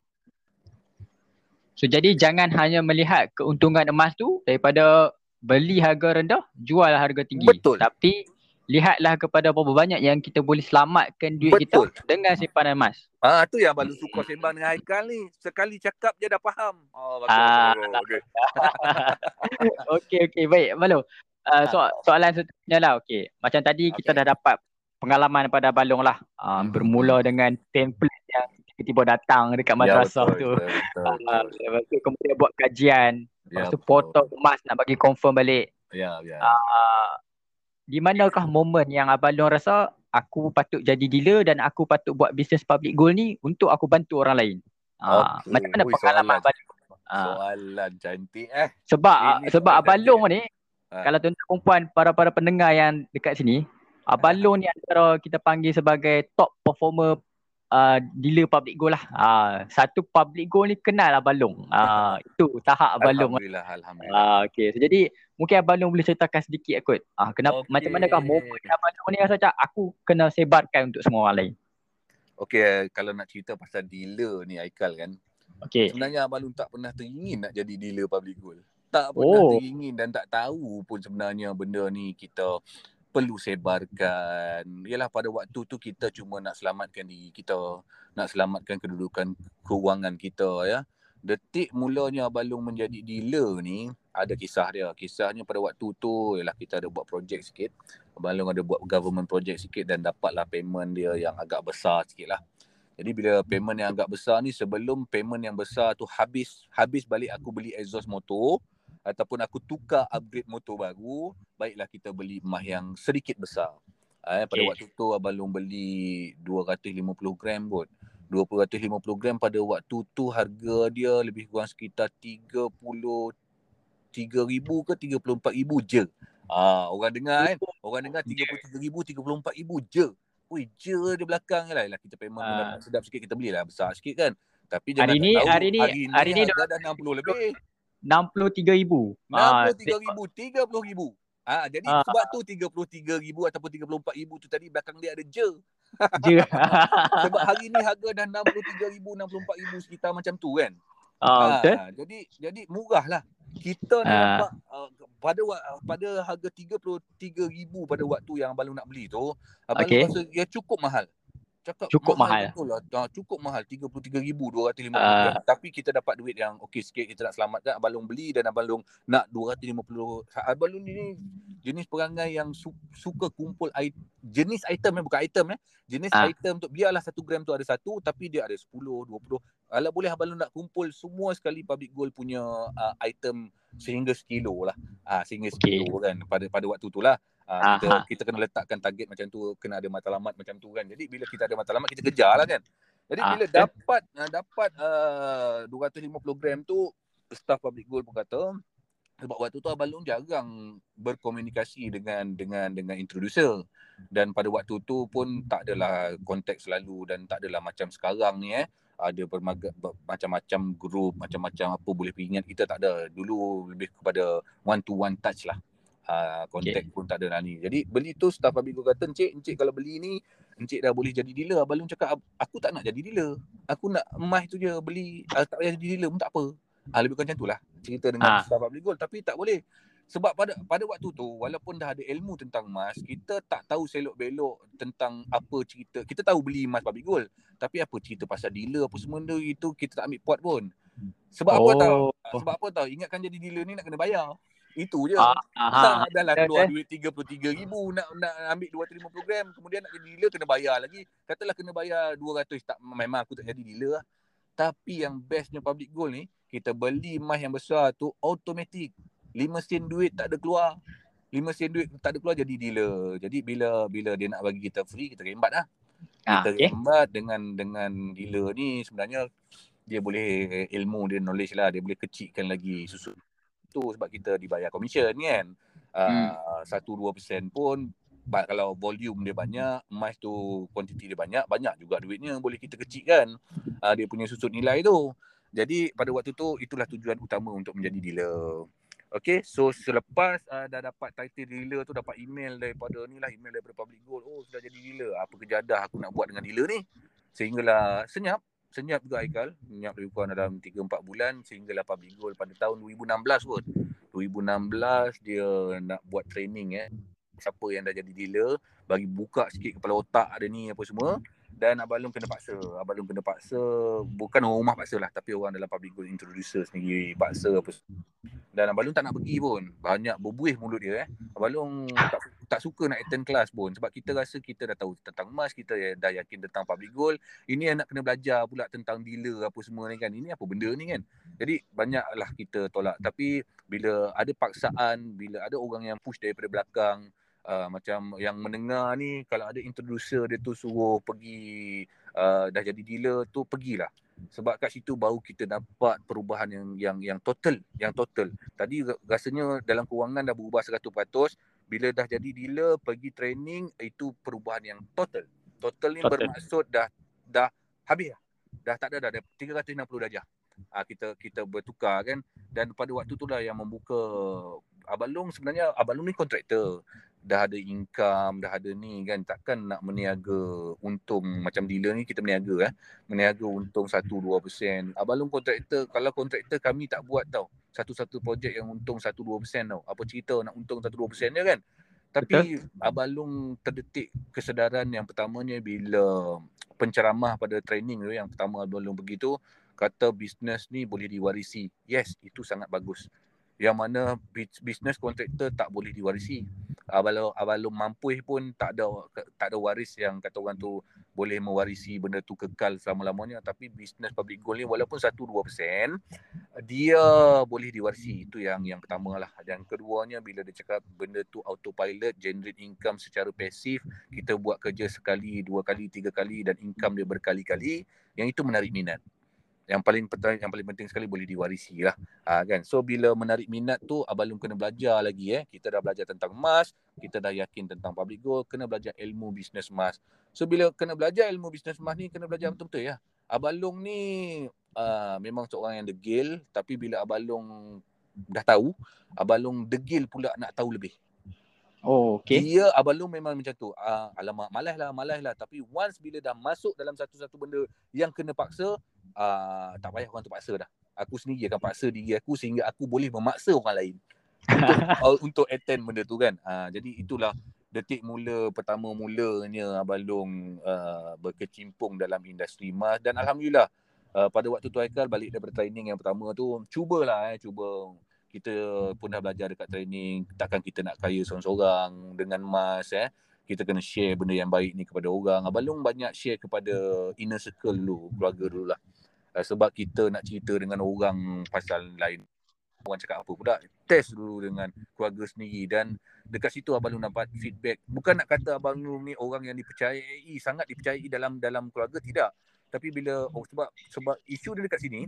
So jadi jangan hanya melihat keuntungan emas tu daripada beli harga rendah, jual harga tinggi. Betul. Tapi lihatlah kepada berapa banyak yang kita boleh selamatkan duit Betul. kita dengan simpanan emas. Ah tu yang baru suka sembang dengan Haikal ni. Sekali cakap dia dah faham. Oh betul. Ah. Okey. okey okey baik. Balu. Uh, so, soalan seterusnya lah. Okey. Macam tadi okay. kita dah dapat pengalaman pada Balong lah. Uh, hmm. Bermula dengan template yang tiba-tiba datang dekat ya, madrasah ya, tu. Betul, betul, betul. lepas tu kemudian buat kajian. Ya, lepas tu potong emas nak bagi confirm balik. Ya, ya. Uh, di manakah momen yang Abang Long rasa aku patut jadi dealer dan aku patut buat bisnes public goal ni untuk aku bantu orang lain? Uh, okay. Macam mana Ui, pengalaman Abang Long? Soalan cantik eh. Sebab Ini sebab Abang Long ni ha. kalau tuan-tuan perempuan para-para pendengar yang dekat sini Abang Long ni antara kita panggil sebagai top performer uh, dealer public goal lah. Uh, satu public goal ni kenal lah Balong. Uh, itu tahap Balong. Alhamdulillah. Alhamdulillah. Uh, okay. So, jadi mungkin Balong boleh ceritakan sedikit kot. Uh, kenapa, okay. Macam manakah momen Balong ni rasa macam aku kena sebarkan untuk semua orang lain. Okay. Kalau nak cerita pasal dealer ni Aikal kan. Okay. Sebenarnya Balong tak pernah teringin nak jadi dealer public goal. Tak pernah oh. teringin dan tak tahu pun sebenarnya benda ni kita perlu sebarkan. Yalah pada waktu tu kita cuma nak selamatkan diri kita, nak selamatkan kedudukan kewangan kita ya. Detik mulanya Balung menjadi dealer ni ada kisah dia. Kisahnya pada waktu tu ialah kita ada buat projek sikit. Balung ada buat government project sikit dan dapatlah payment dia yang agak besar sikit lah. Jadi bila payment yang agak besar ni sebelum payment yang besar tu habis habis balik aku beli exhaust motor ataupun aku tukar upgrade motor baru, baiklah kita beli emas yang sedikit besar. Eh, pada okay. waktu tu Abang Long beli 250 gram kot. 250 gram pada waktu tu harga dia lebih kurang sekitar 33 ribu ke 34 ribu je. Ah, orang dengar kan? Orang dengar 33 ribu, 34 ribu je. Ui, je di belakang lah. lah kita payment uh. sedap sikit kita belilah besar sikit kan. Tapi jangan hari ni, tahu hari ni, hari ni, hari ni harga dah 60 lebih. 63,000. 63,000, 30,000. Ah, jadi ah. sebab tu 33,000 ataupun 34,000 tu tadi belakang dia ada je. Je. sebab hari ni harga dah 63,000, 64,000 sekitar macam tu kan. Ah, betul. Ah, jadi jadi murah lah. Kita ni Ah. dapat uh, pada pada harga 33,000 pada waktu yang Abang nak beli tu, Abang. Long rasa dia cukup mahal. Cakap Cukup mahal. betul lah. Ah, cukup mahal 33,250 Ah. Tapi kita dapat duit yang okey sikit kita nak selamatkan Abang Long beli dan Abang Long nak 250. Abang Long ni jenis perangai yang su- suka kumpul i- jenis item eh bukan item eh. Jenis Ah. item tu biarlah satu gram tu ada satu tapi dia ada 10, 20. Kalau boleh Abang Long nak kumpul semua sekali Public Gold punya uh, item sehingga sekilo lah. Ah sehingga sekilo kan pada pada waktu tu lah. Ah, kita Aha. kita kena letakkan target macam tu, kena ada matlamat macam tu kan. Jadi bila kita ada matlamat kita kejar lah kan. Jadi Ah, bila dapat uh, dapat uh, 250 gram tu staff Public Gold pun kata sebab waktu tu Abang Long jarang berkomunikasi dengan dengan dengan introducer dan pada waktu tu pun tak adalah kontak selalu dan tak adalah macam sekarang ni eh ada bermaga, ber, macam-macam grup macam-macam apa boleh ingat kita tak ada dulu lebih kepada one to one touch lah Uh, kontak okay. pun tak ada lah ni. Jadi beli tu staff Habib kata, Encik, Encik kalau beli ni, Encik dah boleh jadi dealer. Abang cakap, aku tak nak jadi dealer. Aku nak emas tu je beli. Uh, tak payah jadi dealer pun tak apa. Ah, lebih kurang macam tu lah cerita dengan Ah. staff Habib Gold. Tapi tak boleh. Sebab pada pada waktu tu, walaupun dah ada ilmu tentang emas, kita tak tahu selok-belok tentang apa cerita. Kita tahu beli emas Habib Gold. Tapi apa cerita pasal dealer apa semua tu, itu kita tak ambil pot pun. Sebab apa Oh. tahu? Sebab apa tahu? Ingatkan jadi dealer ni nak kena bayar. Itu je. Ah, aha. Ha, dah lah keluar duit 33,000 nak nak ambil 250 gram kemudian nak jadi dealer kena bayar lagi. Katalah kena bayar 200 tak memang aku tak jadi dealer lah. Tapi yang bestnya public gold ni kita beli emas yang besar tu automatic. 5 sen duit tak ada keluar. 5 sen duit tak ada keluar jadi dealer. Jadi bila bila dia nak bagi kita free kita rembat lah. Ah, Kita okay. rembat dengan dengan dealer ni sebenarnya dia boleh ilmu dia knowledge lah dia boleh kecilkan lagi susu tu sebab kita dibayar commission kan Hmm. uh, 1-2% pun ba- kalau volume dia banyak emas tu kuantiti dia banyak banyak juga duitnya boleh kita kecilkan uh, dia punya susut nilai tu jadi pada waktu tu itulah tujuan utama untuk menjadi dealer Okay, so selepas uh, dah dapat title dealer tu dapat email daripada ni lah email daripada Public Gold. Oh, sudah jadi dealer. Apa kejadah aku nak buat dengan dealer ni? Sehinggalah senyap, senyap juga Aikal. Senyap lebih kurang dalam 3 4 bulan sehinggalah Public Gold pada tahun 2016 pun. 2016 dia nak buat training eh. Siapa yang dah jadi dealer bagi buka sikit kepala otak ada ni apa semua dan Abang Long kena paksa. Abang Long kena paksa bukan orang rumah paksa lah tapi orang dalam Public Gold introducer sendiri paksa apa. Dan Abang Long tak nak pergi pun. Banyak berbuih mulut dia eh. Abang Long tak, tak suka nak attend kelas pun. Sebab kita rasa kita dah tahu tentang emas. Kita dah yakin tentang public gold. Ini yang nak kena belajar pula tentang dealer apa semua ni kan. Ini apa benda ni kan. Jadi banyaklah kita tolak. Tapi bila ada paksaan, bila ada orang yang push daripada belakang, Uh, macam yang mendengar ni kalau ada introducer dia tu suruh pergi uh, dah jadi dealer tu pergilah. Sebab kat situ baru kita dapat perubahan yang yang yang total yang total. Tadi rasanya dalam kewangan dah berubah 100% bila dah jadi dealer pergi training itu perubahan yang total. Total ni Total. bermaksud dah dah habis dah dah tak ada dah, dah 360 darjah ah kita kita bertukar kan dan pada waktu tu lah yang membuka Abang Long sebenarnya Abang Long ni kontraktor dah ada income, dah ada ni kan takkan nak meniaga untung macam dealer ni kita meniaga eh. Meniaga untung 1 2%. Abang Long kontraktor, kalau kontraktor kami tak buat tau. Satu-satu projek yang untung 1 2% tau. Apa cerita nak untung 1 2% je kan? Tapi Abang Long terdetik kesedaran yang pertamanya bila penceramah pada training tu yang pertama Abang Long pergi tu kata bisnes ni boleh diwarisi. Yes, itu sangat bagus. Yang mana bisnes kontraktor tak boleh diwarisi. Abang long mampu pun tak ada tak ada waris yang kata orang tu boleh mewarisi benda tu kekal selama-lamanya. Tapi bisnes public gold ni walaupun 1 2% dia boleh diwarisi. Itu yang yang pertama lah. Dan keduanya bila dia cakap benda tu autopilot generate income secara pasif kita buat kerja sekali dua kali tiga kali dan income dia berkali-kali yang itu menarik minat yang paling penting yang paling penting sekali boleh diwarisi lah. Ha, kan? So bila menarik minat tu long kena belajar lagi eh. Kita dah belajar tentang emas kita dah yakin tentang public gold kena belajar ilmu bisnes emas. So bila kena belajar ilmu bisnes emas ni kena belajar betul-betul ya. Abang long ni uh, memang seorang yang degil tapi bila abang long dah tahu abang long degil pula nak tahu lebih. Oh, okay. dia abang long memang macam tu. Uh, alamak malas lah malas lah. Tapi once bila dah masuk dalam satu-satu benda yang kena paksa uh, tak payah orang tu paksa dah. Aku sendiri akan paksa diri aku sehingga aku boleh memaksa orang lain untuk, untuk attend benda tu kan. Ha, jadi itulah detik mula pertama mulanya Abalong uh, berkecimpung dalam industri emas dan alhamdulillah uh, pada waktu tu Haikal balik daripada training yang pertama tu cubalah eh cuba kita pun dah belajar dekat training takkan kita nak kaya seorang-seorang dengan emas eh kita kena share benda yang baik ni kepada orang Abalong banyak share kepada inner circle dulu keluarga dulu lah uh, sebab kita nak cerita dengan orang pasal lain. Orang cakap apa pula? Test dulu dengan keluarga sendiri. Dan dekat situ abang Long dapat feedback. Bukan nak kata abang Long ni orang yang dipercayai sangat dipercayai dalam dalam keluarga tidak. Tapi bila oh, sebab sebab isu dia dekat sini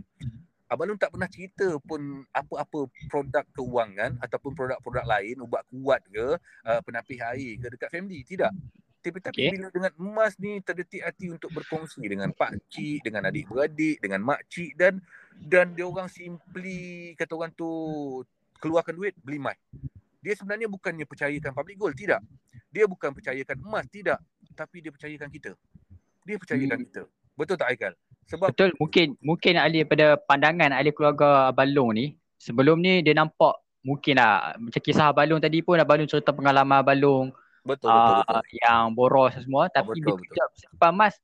abang Long tak pernah cerita pun apa-apa produk keuangan ataupun produk-produk lain ubat kuat ke uh, penapis air ke dekat family. Tidak tapi tapi okay. bila dengan emas ni terdetik hati untuk berkongsi dengan pak cik dengan adik beradik dengan mak cik dan dan dia orang simply kata orang tu keluarkan duit beli emas. Dia sebenarnya bukannya percayakan public gold, tidak. Dia bukan percayakan emas, tidak. Tapi dia percayakan kita. Dia percayakan hmm. kita. Betul tak Aikal? Sebab Betul. Mungkin mungkin ahli pada pandangan ahli keluarga Balong ni, sebelum ni dia nampak mungkin lah macam kisah Balong tadi pun Balong cerita pengalaman Balong betul, uh, betul, betul. yang boros semua tapi betul, betul. dia emas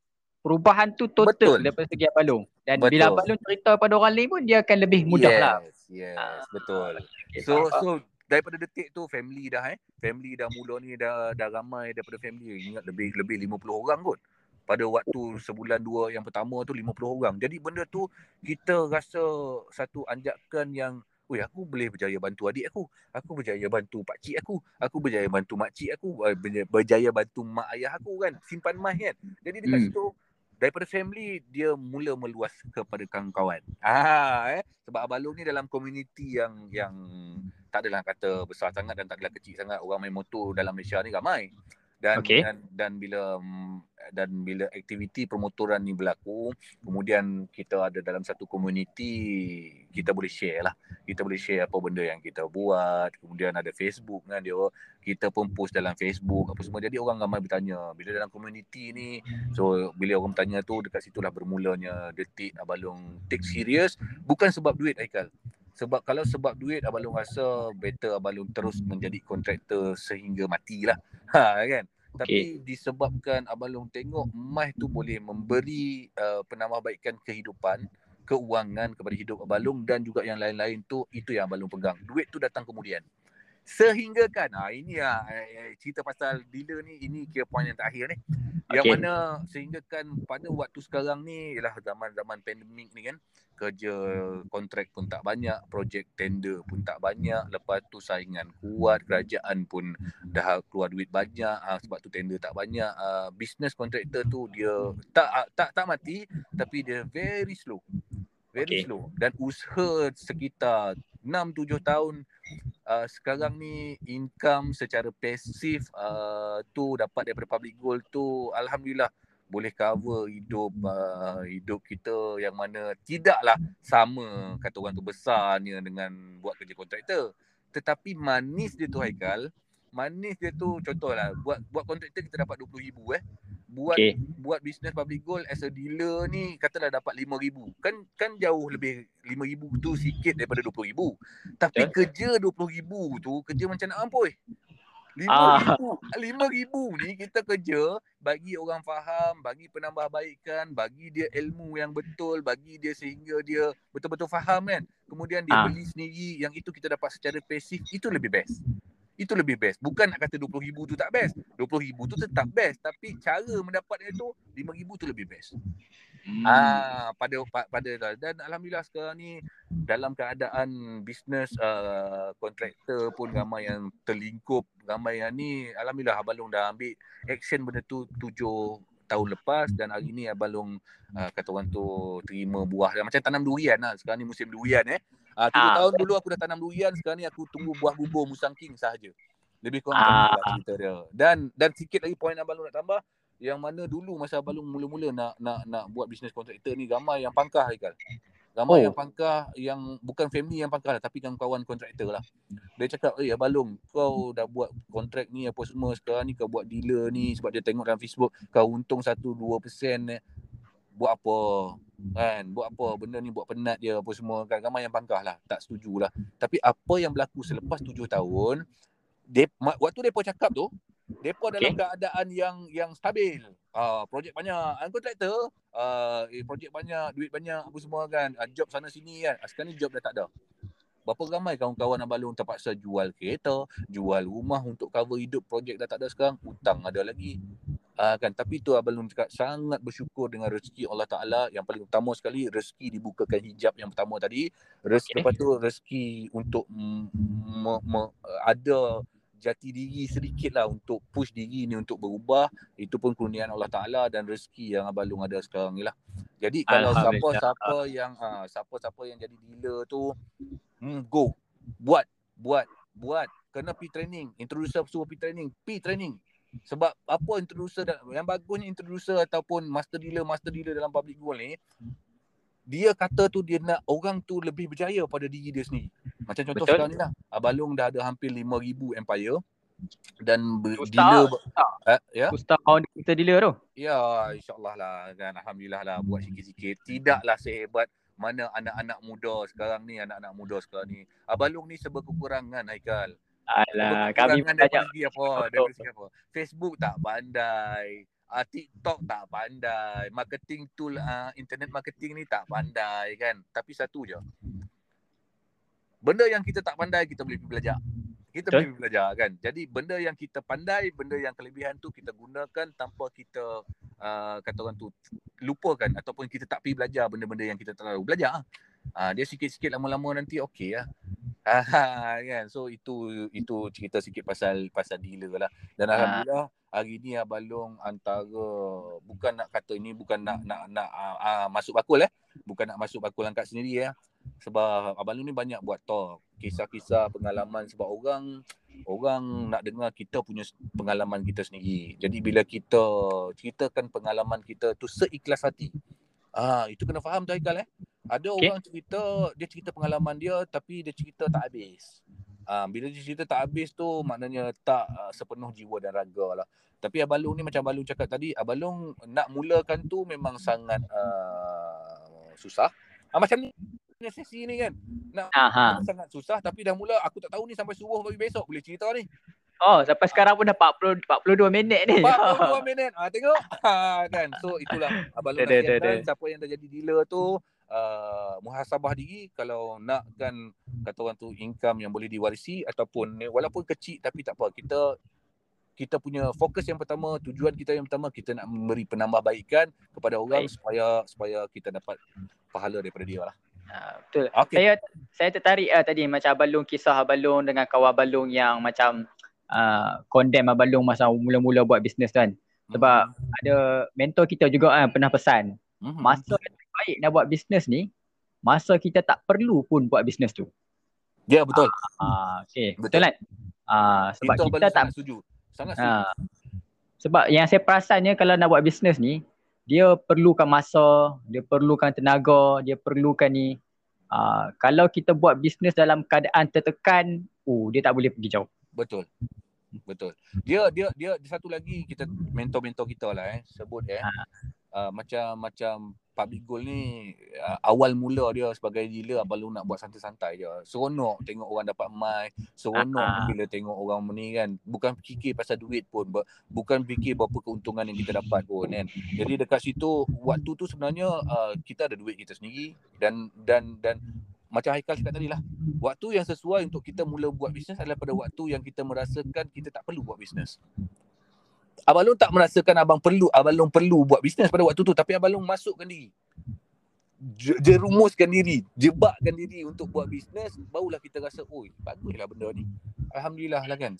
perubahan tu total Betul. daripada segi Abalong. Dan betul. bila Abalong cerita pada orang lain pun dia akan lebih mudah yes. lah. Yes, ah. betul. Okay, so so daripada detik tu family dah eh. Family dah mula ni dah dah ramai daripada family. Ingat lebih lebih 50 orang kot. Pada waktu sebulan dua yang pertama tu 50 orang. Jadi benda tu kita rasa satu anjakan yang Oi, aku boleh berjaya bantu adik aku. Aku berjaya bantu pak cik aku. Aku berjaya bantu mak cik aku. Eh, berjaya bantu mak ayah aku kan. Simpan mah kan. Jadi dekat hmm. situ daripada family dia mula meluas kepada kawan-kawan. Ah eh sebab Abalong ni dalam komuniti yang yang tak adalah kata besar sangat dan tak adalah kecil sangat orang main motor dalam Malaysia ni ramai dan okay. dan dan bila dan bila aktiviti permotoran ni berlaku kemudian kita ada dalam satu komuniti kita boleh share lah. Kita boleh share apa benda yang kita buat kemudian ada Facebook kan dia kita pun post dalam Facebook apa semua. Jadi orang ramai bertanya bila dalam komuniti ni? So bila orang bertanya tu dekat situlah bermulanya detik abalong take serious. Bukan sebab duit Aikal. Sebab kalau sebab duit Abalong rasa better Abalong terus menjadi kontraktor sehingga matilah. Ha kan. Okay. Tapi disebabkan Abalong tengok emas tu boleh memberi uh, penambahbaikan kehidupan, keuangan kepada hidup Abalong dan juga yang lain-lain tu itu yang Abalong pegang. Duit tu datang kemudian. Sehingga kan, ha, ini lah eh, cerita pasal dealer ni, ini kira poin yang terakhir ni. Yang mana sehingga kan pada waktu sekarang ni ialah zaman-zaman pandemik ni kan, kerja kontrak pun tak banyak, projek tender pun tak banyak, lepas tu saingan kuat, kerajaan pun dah keluar duit banyak uh, sebab tu tender tak banyak. Uh, business contractor tu dia tak uh, tak tak mati tapi dia very slow. Very okay. slow dan usaha sekitar 6 7 tahun uh, sekarang ni income secara pasif uh, tu dapat daripada public gold tu alhamdulillah boleh cover hidup uh, hidup kita yang mana tidaklah sama kata orang tu besarnya dengan buat kerja kontraktor. Tetapi manis dia tu Haikal manis dia tu contohlah buat buat kontraktor kita dapat 20000 eh buat okay. buat bisnes public gold as a dealer ni katalah dapat 5000 kan kan jauh lebih 5000 tu sikit daripada 20000 tapi yeah. kerja 20000 tu kerja macam nak ampoi Lima ah. ribu, lima ribu ni kita kerja bagi orang faham, bagi penambahbaikan, bagi dia ilmu yang betul, bagi dia sehingga dia betul-betul faham kan. Kemudian dia ah. beli sendiri, yang itu kita dapat secara pasif, itu lebih best. Itu lebih best. Bukan nak kata RM20,000 tu tak best. RM20,000 tu tetap best. Tapi cara mendapatnya tu RM5,000 tu lebih best. Hmm. Ah pada pada dan alhamdulillah sekarang ni dalam keadaan bisnes uh, kontraktor pun ramai yang terlingkup ramai yang ni alhamdulillah Abalong dah ambil action benda tu tujuh tahun lepas dan hari ni Abalong uh, kata orang tu terima buah macam tanam durian lah sekarang ni musim durian eh uh, tujuh ah. tahun dulu aku dah tanam durian sekarang ni aku tunggu buah bubur musang king sahaja lebih kurang ah. cerita dia dan dan sikit lagi poin Abalong nak tambah yang mana dulu masa Balung mula-mula nak nak nak buat bisnes kontraktor ni ramai yang pangkah Haikal. Ramai oh. yang pangkah yang bukan family yang pangkah lah tapi kawan-kawan kontraktor lah. Dia cakap, "Eh Balung, kau dah buat kontrak ni apa semua sekarang ni kau buat dealer ni sebab dia tengok dalam Facebook kau untung 1 2% eh. Buat apa? Kan buat apa benda ni buat penat dia apa semua kan. Ramai yang bangkah lah tak setuju lah. Tapi apa yang berlaku selepas tujuh tahun dep, waktu depa cakap tu depa okay. dalam keadaan yang yang stabil. Uh, projek banyak. Kontraktor uh, eh, projek banyak duit banyak apa semua kan. Uh, job sana sini kan. Sekarang ni job dah tak ada. Berapa ramai kawan-kawan Abalung terpaksa jual kereta, jual rumah untuk cover hidup projek dah tak ada sekarang, hutang ada lagi. Uh, kan? Tapi tu Abalung cakap sangat bersyukur dengan rezeki Allah Taala. Yang paling utama sekali rezeki dibukakan hijab yang pertama tadi. Rezeki okay. lepas tu rezeki untuk m- m- m- ada jati diri sedikit lah untuk push diri ni untuk berubah. Itu pun kurniaan Allah Taala dan rezeki yang Abalung ada sekarang ni lah. Jadi kalau siapa-siapa yang uh, siapa-siapa yang jadi dealer tu hmm, go. Buat buat buat. Kena pi training. Introducer suruh pi training. Pi training sebab apa introducer yang bagusnya introducer ataupun master dealer master dealer dalam public goal ni dia kata tu dia nak orang tu lebih berjaya pada diri dia sendiri. Macam contoh Betul. sekarang ni lah. Abalung dah ada hampir 5000 empire dan Ustaz, dealer Ustaz. Eh, ya. Ustaz kau kita dealer tu. Ya, insya-Allah lah kan alhamdulillah lah buat sikit-sikit. Tidaklah sehebat mana anak-anak muda sekarang ni anak-anak muda sekarang ni Abalung ni sebab kekurangan Haikal Alah kami banyak apa dari segi apa. Facebook tak pandai uh, TikTok tak pandai marketing tool uh, internet marketing ni tak pandai kan. Tapi satu je. Benda yang kita tak pandai kita boleh pergi belajar. Kita okay. boleh belajar kan. Jadi benda yang kita pandai benda yang kelebihan tu kita gunakan tanpa kita uh, kata orang tu lupakan ataupun kita tak pergi belajar benda-benda yang kita tak tahu belajar. Uh, dia sikit-sikit lama-lama nanti okey lah kan? So itu itu cerita sikit pasal pasal dealer lah. Dan alhamdulillah hari ni Abalong antara bukan nak kata ini bukan nak nak nak uh, uh, masuk bakul eh. Bukan nak masuk bakul angkat sendiri ya sebab Abalong ni banyak buat talk. Kisah-kisah pengalaman sebab orang orang nak dengar kita punya pengalaman kita sendiri. Jadi bila kita ceritakan pengalaman kita tu seikhlas hati. Ah itu kena faham tu Haikal eh. Ada okay. orang cerita dia cerita pengalaman dia tapi dia cerita tak habis. Ah bila dia cerita tak habis tu maknanya tak uh, sepenuh jiwa dan raga lah. Tapi Abalung ni macam Abalung cakap tadi, Abalung nak mulakan tu memang sangat uh, susah. Ah, macam ni punya sesi ni kan. Nak Aha. sangat susah tapi dah mula aku tak tahu ni sampai subuh bagi besok boleh cerita ni. Oh, sampai sekarang pun dah 40 42 minit ni. 42 minit. Ah tengok. Ha kan. So itulah abang lu nasihatkan siapa yang dah jadi dealer tu uh, muhasabah diri kalau nak kan kata orang tu income yang boleh diwarisi ataupun walaupun kecil tapi tak apa. Kita kita punya fokus yang pertama, tujuan kita yang pertama kita nak memberi penambahbaikan kepada orang Baik. supaya supaya kita dapat pahala daripada dia lah. Ha, betul. Okay. Saya saya tertarik uh, tadi macam Abalung kisah Abalung dengan kawan Abalung yang macam uh, condemn Abalung masa mula-mula buat bisnes kan. Sebab hmm. ada mentor kita juga kan uh, pernah pesan hmm. masa yang terbaik nak buat bisnes ni masa kita tak perlu pun buat bisnes tu. Ya betul. Ah uh, okey. Betul. betul kan? Ah uh, sebab Itu kita tak setuju. Sangat setuju. Uh, sebab yang saya perasannya kalau nak buat bisnes ni dia perlukan masa, dia perlukan tenaga, dia perlukan ni. Uh, kalau kita buat bisnes dalam keadaan tertekan, oh dia tak boleh pergi jauh. Betul. Betul. Dia dia dia satu lagi kita mentor-mentor kita lah eh sebut eh. Ha. Uh, macam macam public goal ni uh, awal mula dia sebagai dealer abang lu nak buat santai-santai je. Seronok tengok orang dapat mai, seronok uh-huh. bila tengok orang ni kan. Bukan fikir pasal duit pun, bukan fikir berapa keuntungan yang kita dapat pun kan. Jadi dekat situ waktu tu sebenarnya uh, kita ada duit kita sendiri dan dan dan macam Haikal cakap tadi lah. Waktu yang sesuai untuk kita mula buat bisnes adalah pada waktu yang kita merasakan kita tak perlu buat bisnes. Abang Long tak merasakan abang perlu, abang Long perlu buat bisnes pada waktu tu tapi abang Long masukkan diri. Jerumuskan diri, jebakkan diri untuk buat bisnes, barulah kita rasa, oi, baguslah benda ni. Alhamdulillah lah kan.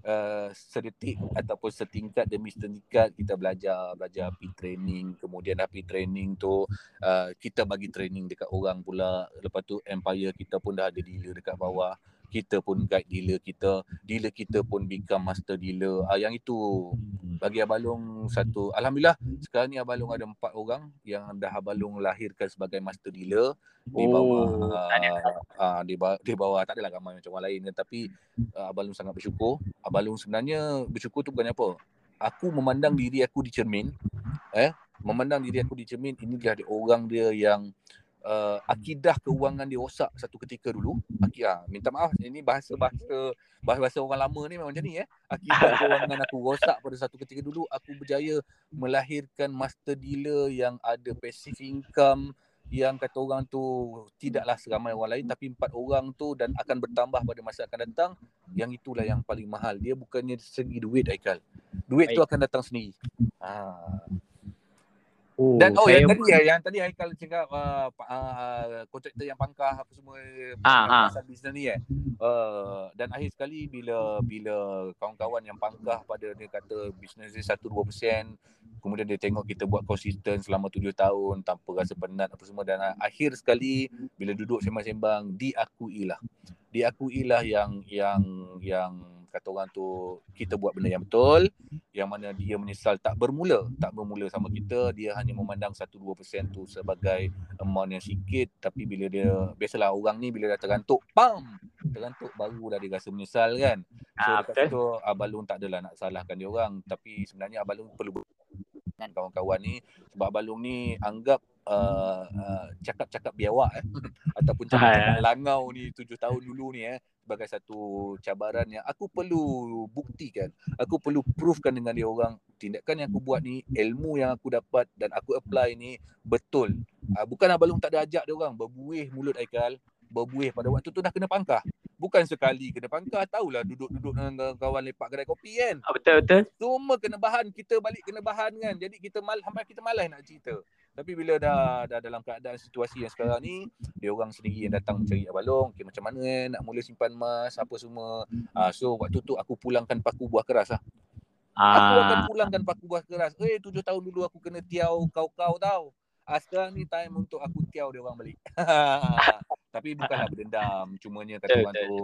Uh, sedetik ataupun setingkat demi setingkat kita belajar belajar pi training kemudian dah pi training tu uh, kita bagi training dekat orang pula. Lepas tu empire kita pun dah ada dealer dekat bawah kita pun guide dealer kita dealer kita pun become master dealer. Uh, yang itu. Bagi Abalong satu. Alhamdulillah sekarang ni Abalong ada empat orang yang dah Abalong lahirkan sebagai master dealer. Di bawah oh, uh, uh, di bawah di bawah tak adalah ramai macam orang lain. Tapi uh, Abalong sangat bersyukur. Abalong sebenarnya bersyukur tu bukan apa? Aku memandang diri aku di cermin. Eh memandang diri aku di cermin inilah dia orang dia yang uh, akidah keuangan dia rosak satu ketika dulu. Akidah, minta maaf ini bahasa-bahasa bahasa-bahasa orang lama ni memang macam ni eh. Akidah keuangan aku rosak pada satu ketika dulu. Aku berjaya melahirkan master dealer yang ada passive income yang kata orang tu tidaklah seramai orang lain tapi empat orang tu dan akan bertambah pada masa akan datang. Yang itulah yang paling mahal. Dia bukannya segi duit Aikal. Duit Baik. tu akan datang sendiri. Ha Oh, Dan oh yang tadi ya, yang tadi Haikal cakap uh, uh, kontraktor yang pangkah apa semua ah, pasal ah. bisnes ni eh. Uh, dan akhir sekali bila bila kawan-kawan yang pangkah pada dia kata bisnes dia 1 2% kemudian dia tengok kita buat konsisten selama 7 tahun tanpa rasa penat apa semua dan akhir sekali bila duduk sembang-sembang diakuilah. Diakuilah yang yang yang kata orang tu kita buat benda yang betul yang mana dia menyesal tak bermula tak bermula sama kita dia hanya memandang 1 2% tu sebagai amount yang sikit tapi bila dia biasalah orang ni bila dah tergantuk pam tergantuk baru dah dia rasa menyesal kan? So ah, dekat situ abalung tak adalah nak salahkan dia orang tapi sebenarnya abalung perlu dengan kawan-kawan ni sebab abalung ni anggap uh, uh, cakap-cakap biawak eh. Ataupun cakap-cakap langau ni tujuh tahun dulu ni eh sebagai satu cabaran yang aku perlu buktikan. Aku perlu proofkan dengan dia orang tindakan yang aku buat ni ilmu yang aku dapat dan aku apply ni betul. Uh, bukan abalung tak ada ajak dia orang berbuih mulut Aikal berbuih pada waktu tu dah kena pangkah. Bukan sekali kena pangkah tahulah duduk-duduk dengan kawan lepak kedai kopi kan. Ah, betul betul. Semua kena bahan kita balik kena bahan kan. Jadi kita mal sampai kita malas nak cerita tapi bila dah dah dalam keadaan situasi yang sekarang ni dia orang sendiri yang datang mencari abalong okay, macam mana eh, nak mula simpan emas apa semua uh, so waktu tu aku pulangkan paku buah keras lah Aku akan pulangkan paku buah keras. Eh, tujuh tahun dulu aku kena tiau kau-kau tau. Ah, sekarang ni time untuk aku tiau dia orang balik. Tapi bukanlah berdendam. Cumanya kata orang tu.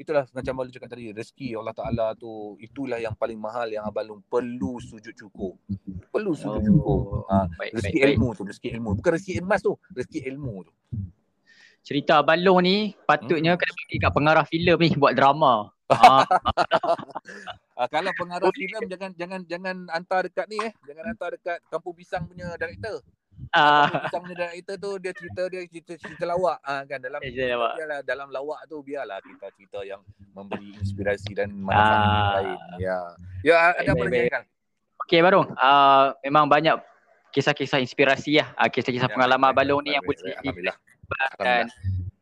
Itulah macam Abang cakap tadi. Rezeki Allah Ta'ala tu. Itulah yang paling mahal yang Abang Long perlu sujud cukup. Perlu sujud oh, cukup. Ha, baik, rezeki baik, ilmu baik. tu. Rezeki ilmu. Bukan rezeki emas tu. Rezeki ilmu tu. Cerita Abang Long ni patutnya hmm. kena pergi kat pengarah filem ni buat drama. ha. Uh, kalau pengarah filem jangan jangan jangan hantar dekat ni eh. Jangan hantar dekat Kampung Pisang punya director. Ah, macam uh, director tu dia cerita dia cerita cerita lawak ah kan dalam lawak. Biarlah, dalam lawak tu biarlah kita cerita yang memberi inspirasi dan manfaat uh, lain. Ya. Ya ada apa lagi kan? Okey Barung, uh, memang banyak kisah-kisah inspirasi lah. Uh, kisah-kisah ya, pengalaman Balong ni yang pun alhamdulillah. Dan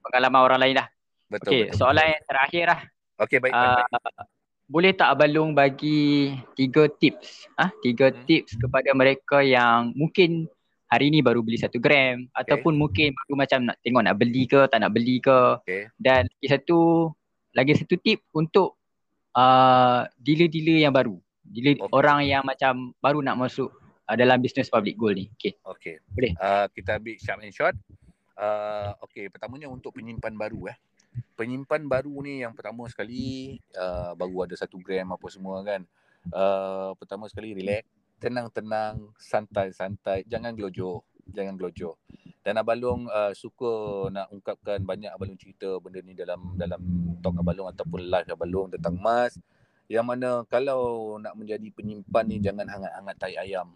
pengalaman orang lain lah. Betul. Okey, soalan yang terakhir lah. Okey, baik, uh, baik, baik. Boleh tak Balong bagi tiga tips? Ah, ha? tiga hmm. tips kepada mereka yang mungkin hari ni baru beli satu gram. Okay. ataupun mungkin baru macam nak tengok nak beli ke tak nak beli ke. Okay. dan lagi satu lagi satu tip untuk uh, dealer-dealer yang baru. Dealer okay. orang yang macam baru nak masuk uh, dalam bisnes public gold ni. Okey. Okey. Boleh? Uh, kita ambil short and short. Uh, okey pertamanya untuk penyimpan baru eh. Penyimpan baru ni yang pertama sekali uh, baru ada satu gram apa semua kan. Uh, pertama sekali relax tenang-tenang, santai-santai, jangan gelojoh, jangan gelojoh. Dan Abalong uh, suka nak ungkapkan banyak Abalong cerita benda ni dalam dalam talk Abalong ataupun live Abalong tentang emas. Yang mana kalau nak menjadi penyimpan ni jangan hangat-hangat tai ayam.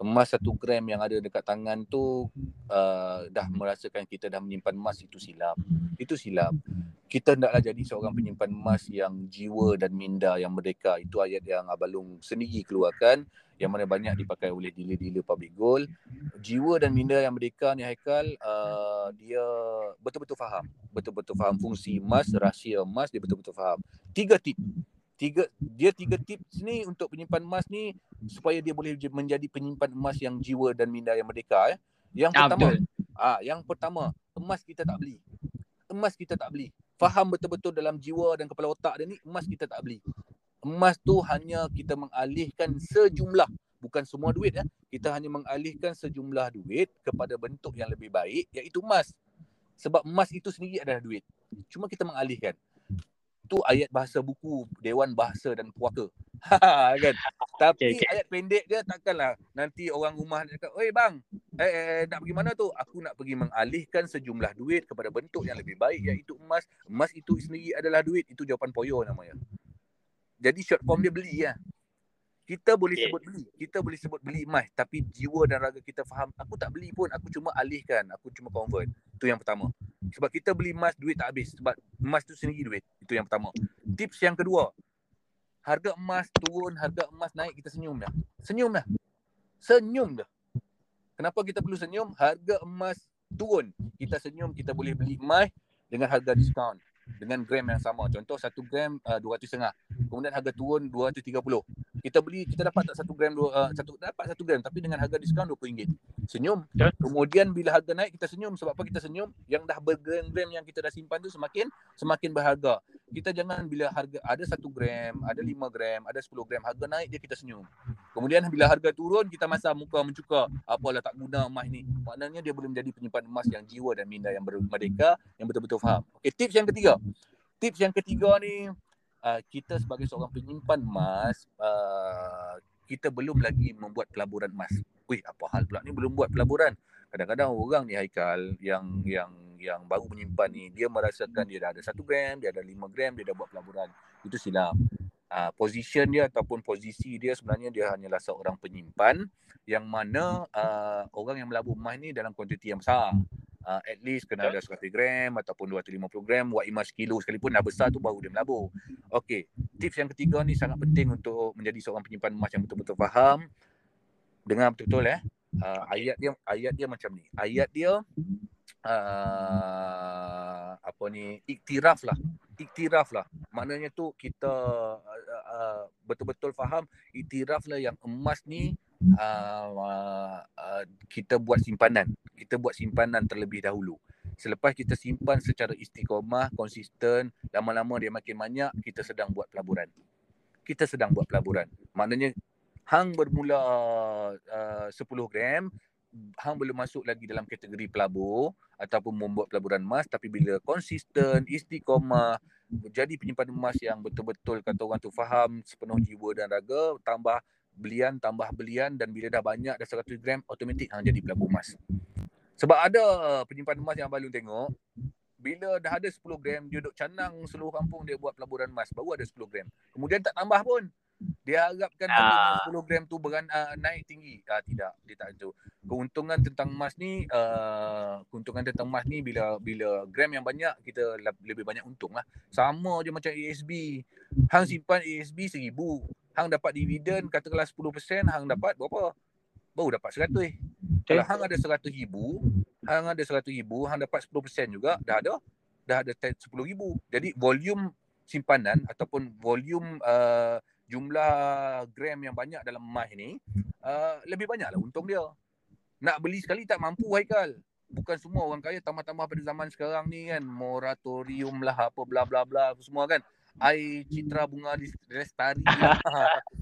Emas satu gram yang ada dekat tangan tu uh, dah merasakan kita dah menyimpan emas itu silap. Itu silap kita hendaklah jadi seorang penyimpan emas yang jiwa dan minda yang merdeka. Itu ayat yang Abalung sendiri keluarkan yang mana banyak dipakai oleh dealer-dealer public gold. Jiwa dan minda yang merdeka ni Haikal, uh, dia betul-betul faham. Betul-betul faham fungsi emas, rahsia emas, dia betul-betul faham. Tiga tip. Tiga, dia tiga tips ni untuk penyimpan emas ni supaya dia boleh menjadi penyimpan emas yang jiwa dan minda yang merdeka. Eh. Yang pertama, ah, yang pertama, emas kita tak beli. Emas kita tak beli faham betul-betul dalam jiwa dan kepala otak dia ni emas kita tak beli. Emas tu hanya kita mengalihkan sejumlah bukan semua duit ya. Kita hanya mengalihkan sejumlah duit kepada bentuk yang lebih baik iaitu emas. Sebab emas itu sendiri adalah duit. Cuma kita mengalihkan tu ayat bahasa buku Dewan Bahasa dan Puaka. kan? Tapi okay, okay. ayat pendek dia takkanlah nanti orang rumah nak cakap, "Oi bang, eh, eh, eh nak pergi mana tu? Aku nak pergi mengalihkan sejumlah duit kepada bentuk yang lebih baik iaitu emas. Emas itu sendiri adalah duit." Itu jawapan poyo namanya. Jadi short form dia beli ya. Kita boleh Okay. sebut beli. Kita boleh sebut beli emas tapi jiwa dan raga kita faham aku tak beli pun aku cuma alihkan, aku cuma convert. Itu yang pertama. Sebab kita beli emas duit tak habis sebab emas tu sendiri duit. Itu yang pertama. Tips yang kedua. Harga emas turun, harga emas naik kita senyum dah. Senyum dah. Senyum dah. Kenapa kita perlu senyum? Harga emas turun. Kita senyum kita boleh beli emas dengan harga diskaun dengan gram yang sama. Contoh 1 gram uh, 200 Kemudian harga turun 230. Kita beli kita dapat tak 1 gram dua, uh, satu dapat 1 gram tapi dengan harga diskaun RM20. Senyum. Betul. Kemudian bila harga naik kita senyum sebab apa kita senyum? Yang dah bergram-gram yang kita dah simpan tu semakin semakin berharga. Kita jangan bila harga ada 1 gram, ada 5 gram, ada 10 gram, harga naik dia kita senyum. Kemudian bila harga turun kita masam muka mencuka. Apalah tak guna emas ni. Maknanya dia boleh menjadi penyimpan emas yang jiwa dan minda yang merdeka yang betul-betul faham. Okey, tips yang ketiga. Tips yang ketiga ni uh, kita sebagai seorang penyimpan emas uh, kita belum lagi membuat pelaburan emas. Wih, apa hal pula ni belum buat pelaburan? Kadang-kadang orang ni Haikal yang yang yang baru menyimpan ni dia merasakan dia dah ada 1 gram, dia ada 5 gram, dia dah buat pelaburan. Itu silap. Uh, position dia ataupun posisi dia sebenarnya dia hanyalah seorang penyimpan yang mana uh, orang yang melabur emas ni dalam kuantiti yang besar. Uh, at least kena ada 100 gram ataupun 250 gram, buat emas kilo sekalipun dah besar tu baru dia melabur. Okey, tips yang ketiga ni sangat penting untuk menjadi seorang penyimpan emas yang betul-betul faham. Dengar betul-betul eh. Uh, ayat dia ayat dia macam ni. Ayat dia uh, apa ni iktiraf lah iktiraf lah maknanya tu kita uh, uh, betul-betul faham iktiraf lah yang emas ni uh, uh, kita buat simpanan. Kita buat simpanan terlebih dahulu. Selepas kita simpan secara istiqomah konsisten lama-lama dia makin banyak kita sedang buat pelaburan. Kita sedang buat pelaburan. Maknanya hang bermula uh, 10 gram hang belum masuk lagi dalam kategori pelabur ataupun membuat pelaburan emas tapi bila konsisten istiqomah menjadi penyimpan emas yang betul-betul kata orang tu faham sepenuh jiwa dan raga tambah belian tambah belian dan bila dah banyak dah 100 gram automatik hang jadi pelabur emas. Sebab ada penyimpan emas yang baru tengok bila dah ada 10 gram dia duduk canang seluruh kampung dia buat pelaburan emas baru ada 10 gram. Kemudian tak tambah pun dia harapkan Ah. uh, 10 gram tu beran, uh, naik tinggi. Uh, tidak, dia tak itu. Keuntungan tentang emas ni, uh, keuntungan tentang emas ni bila bila gram yang banyak kita lebih banyak untung lah. Sama je macam ASB. Hang simpan ASB seribu. Hang dapat dividen katakanlah 10%, hang dapat berapa? Baru dapat 100. Kalau hang ada 100 ribu, hang ada 100 ribu, hang dapat 10% juga, dah ada dah ada 10 ribu. Jadi volume simpanan ataupun volume uh, jumlah gram yang banyak dalam emas ni uh, lebih banyaklah untung dia. Nak beli sekali tak mampu Haikal. Bukan semua orang kaya tambah-tambah pada zaman sekarang ni kan moratorium lah apa bla bla bla apa semua kan. Air citra bunga di lestari lah.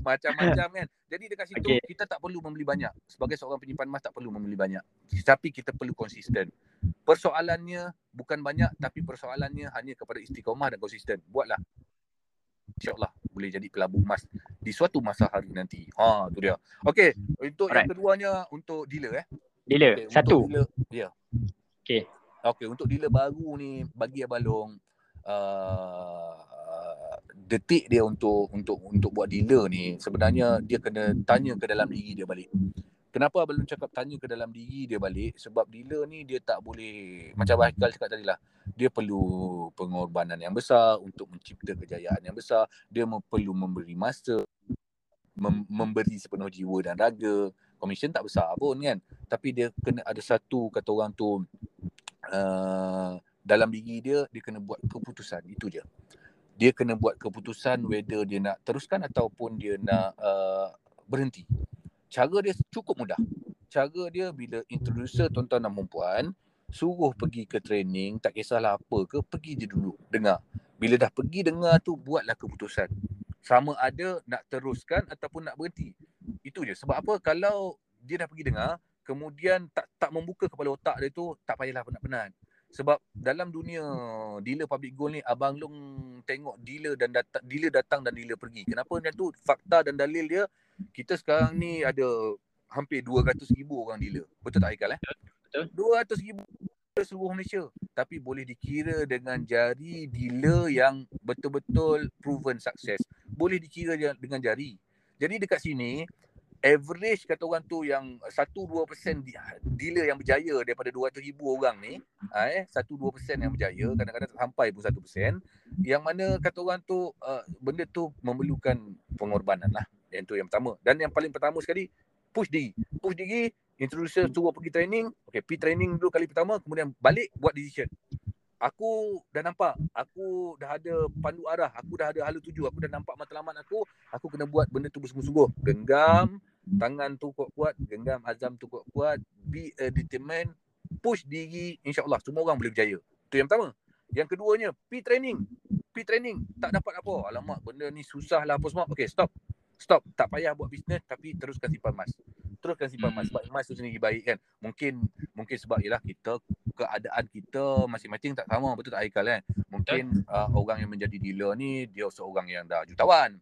macam-macam kan. Jadi dekat situ Okey. kita tak perlu membeli banyak. Sebagai seorang penyimpan emas tak perlu membeli banyak. Tapi kita perlu konsisten. Persoalannya bukan banyak tapi persoalannya hanya kepada istiqomah dan konsisten. Buatlah. InsyaAllah boleh jadi pelabur emas di suatu masa hari nanti. Ha tu dia. Okey, untuk yang Alright. keduanya untuk dealer eh. Dealer, Okey, satu. Dealer, ya. Okey. Okey, untuk dealer baru ni bagi Abalong uh, detik dia untuk untuk untuk buat dealer ni sebenarnya dia kena tanya ke dalam diri dia balik. Kenapa Abalong cakap tanya ke dalam diri dia balik? Sebab dealer ni dia tak boleh macam Haikal cakap tadi lah. Dia perlu pengorbanan yang besar untuk mencipta kejayaan yang besar. Dia perlu memberi masa, mem- memberi sepenuh jiwa dan raga. Komisen tak besar pun kan. Tapi dia kena ada satu kata orang tu uh, dalam diri dia dia kena buat keputusan itu je. Dia kena buat keputusan whether dia nak teruskan ataupun dia nak uh, berhenti. Cara dia cukup mudah. Cara dia bila introducer tuan-tuan dan perempuan suruh pergi ke training tak kisahlah apa ke pergi je dulu dengar. Bila dah pergi dengar tu buatlah keputusan. Sama ada nak teruskan ataupun nak berhenti. Itu je. Sebab apa kalau dia dah pergi dengar kemudian tak tak membuka kepala otak dia tu tak payahlah penat-penat. Sebab dalam dunia dealer public gold ni abang long tengok dealer dan datang dealer datang dan dealer pergi. Kenapa macam tu? Fakta dan dalil dia kita sekarang ni ada hampir 200 ribu orang dealer. Betul tak Haikal eh? Betul. 200 ribu seluruh Malaysia. Tapi boleh dikira dengan jari dealer yang betul-betul proven sukses. Boleh dikira dengan jari. Jadi dekat sini average kata orang tu yang 1-2% dealer yang berjaya daripada 200 ribu orang ni uh, eh 1-2% yang berjaya kadang-kadang sampai pun 1% yang mana kata orang tu uh, benda tu memerlukan pengorbanan lah yang tu yang pertama dan yang paling pertama sekali push diri push diri introducer suruh pergi training okay pergi training dulu kali pertama kemudian balik buat decision. Aku dah nampak aku dah ada pandu arah aku dah ada hala tuju aku dah nampak matlamat aku aku kena buat benda tu bersungguh-sungguh. Genggam tangan tu kuat-kuat genggam azam tu kuat-kuat be a determined push diri insyaallah semua orang boleh berjaya. Tu yang pertama. Yang keduanya pi training. Pi training tak dapat apa. Alamak benda ni susah lah apa semua. Okey stop. Stop. Tak payah buat bisnes tapi teruskan simpan emas teruskan simpan emas sebab emas tu sendiri baik kan. Mungkin mungkin sebab ialah kita keadaan kita masing-masing tak sama. Betul tak Haikal kan mungkin uh, orang yang menjadi dealer ni dia seorang yang dah jutawan.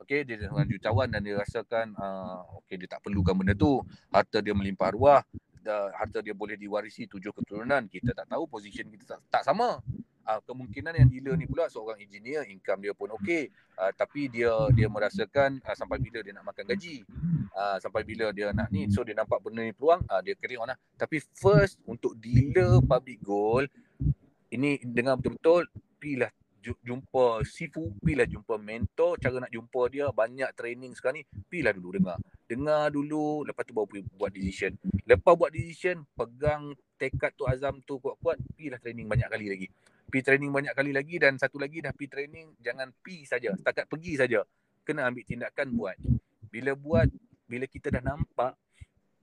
Okey dia seorang jutawan dan dia rasakan uh, okey dia tak perlukan benda tu. Harta dia melimpah ruah harta dia boleh diwarisi tujuh keturunan. Kita tak tahu position kita tak, tak sama uh, kemungkinan yang dealer ni pula seorang engineer income dia pun okey. Uh, tapi dia dia merasakan uh, sampai bila dia nak makan gaji. Uh, sampai bila dia nak ni. So dia nampak benda ni peluang uh, dia carry on lah. Tapi first untuk dealer public gold ini dengar betul-betul pilih jumpa Sifu, pilih jumpa mentor, cara nak jumpa dia, banyak training sekarang ni, pilih dulu dengar. Dengar dulu, lepas tu baru buat decision. Lepas buat decision, pegang tekad tu azam tu kuat-kuat, pilih training banyak kali lagi pi training banyak kali lagi dan satu lagi dah pi training jangan pi saja setakat pergi saja kena ambil tindakan buat bila buat bila kita dah nampak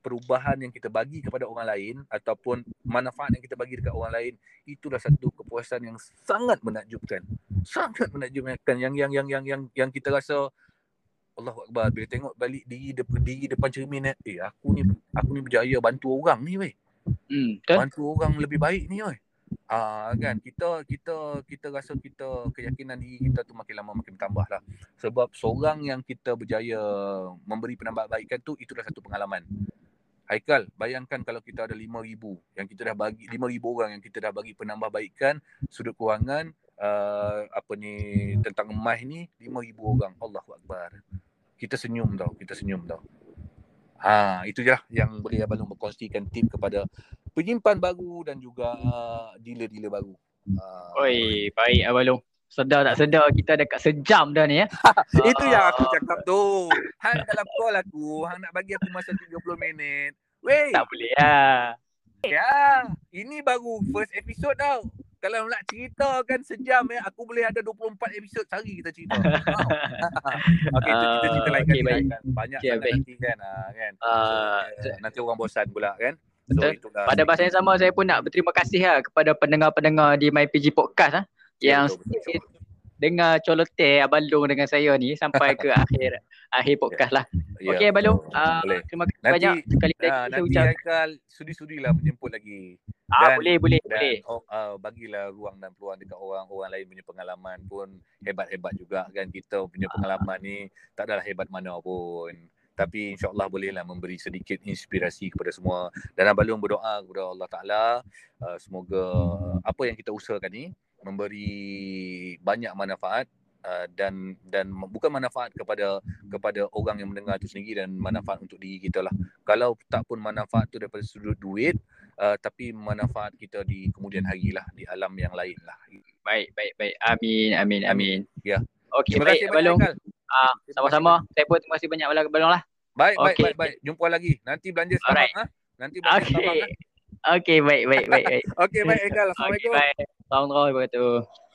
perubahan yang kita bagi kepada orang lain ataupun manfaat yang kita bagi dekat orang lain itulah satu kepuasan yang sangat menakjubkan. Sangat menakjubkan. Yang yang yang yang yang yang kita rasa Allahu akbar. Bila tengok balik diri depan diri depan cermin eh aku ni aku ni berjaya bantu orang ni weh. Hmm, bantu orang lebih baik ni weh. Ah uh, kan? Kita kita kita rasa kita keyakinan diri kita tu makin lama makin bertambah lah. Sebab seorang yang kita berjaya memberi penambahbaikan tu itulah satu pengalaman. Haikal, bayangkan kalau kita ada 5000 yang kita dah bagi 5000 orang yang kita dah bagi penambahbaikan sudut kewangan uh, apa ni tentang emas ni 5000 orang. Allahu akbar. Kita senyum tau, kita senyum tau. Ha, itu je lah yang boleh Abang Long berkongsikan tip kepada penyimpan baru dan juga uh, dealer-dealer baru. Uh, Oi, baik Abang. Sedar tak sedar kita dekat sejam dah ni ya. itu yang aku cakap tu. Hang dalam call aku, hang nak bagi aku masa 30 minit. Weh. Tak boleh lah. Ya, ini baru first episode tau kalau nak cerita kan sejam ya aku boleh ada 24 episod sehari kita cerita. Okey itu kita cerita lain okay, kan. Banyak okay, nanti kan uh, kan. Uh, so, uh, nanti orang bosan pula kan. So, Pada masa yang sama saya pun nak berterima kasih lah kepada pendengar-pendengar di MyPG Podcast ah yang dengar colote Abang Long dengan saya ni sampai ke akhir akhir podcast lah. Ya, Okey Abang Long, uh, terima kasih nanti, banyak sekali lagi uh, kita ucap. Nanti sudi-sudilah menjemput lagi. Ah dan, boleh boleh dan, boleh. Oh, uh, bagilah ruang dan peluang dekat orang-orang lain punya pengalaman pun hebat-hebat juga kan kita punya pengalaman ni tak adalah hebat mana pun. Tapi insyaAllah bolehlah memberi sedikit inspirasi kepada semua. Dan Abang Long berdoa kepada Allah Ta'ala. Uh, semoga apa yang kita usahakan ni memberi banyak manfaat uh, dan dan bukan manfaat kepada kepada orang yang mendengar itu sendiri dan manfaat untuk diri kita lah. Kalau tak pun manfaat tu daripada sudut duit uh, tapi manfaat kita di kemudian hari lah di alam yang lain lah. Baik baik baik. Amin amin amin. Ya. Okey baik Balong. Ah sama-sama. Saya pun terima kasih banyak Balong lah. Baik okay. baik baik baik. Jumpa lagi. Nanti belanja Starbucks ha. Nanti belanja okay. Starbucks ha. Okey baik baik baik baik. Okey baik Ekal. Assalamualaikum. Okay, baik. Assalamualaikum warahmatullahi wabarakatuh.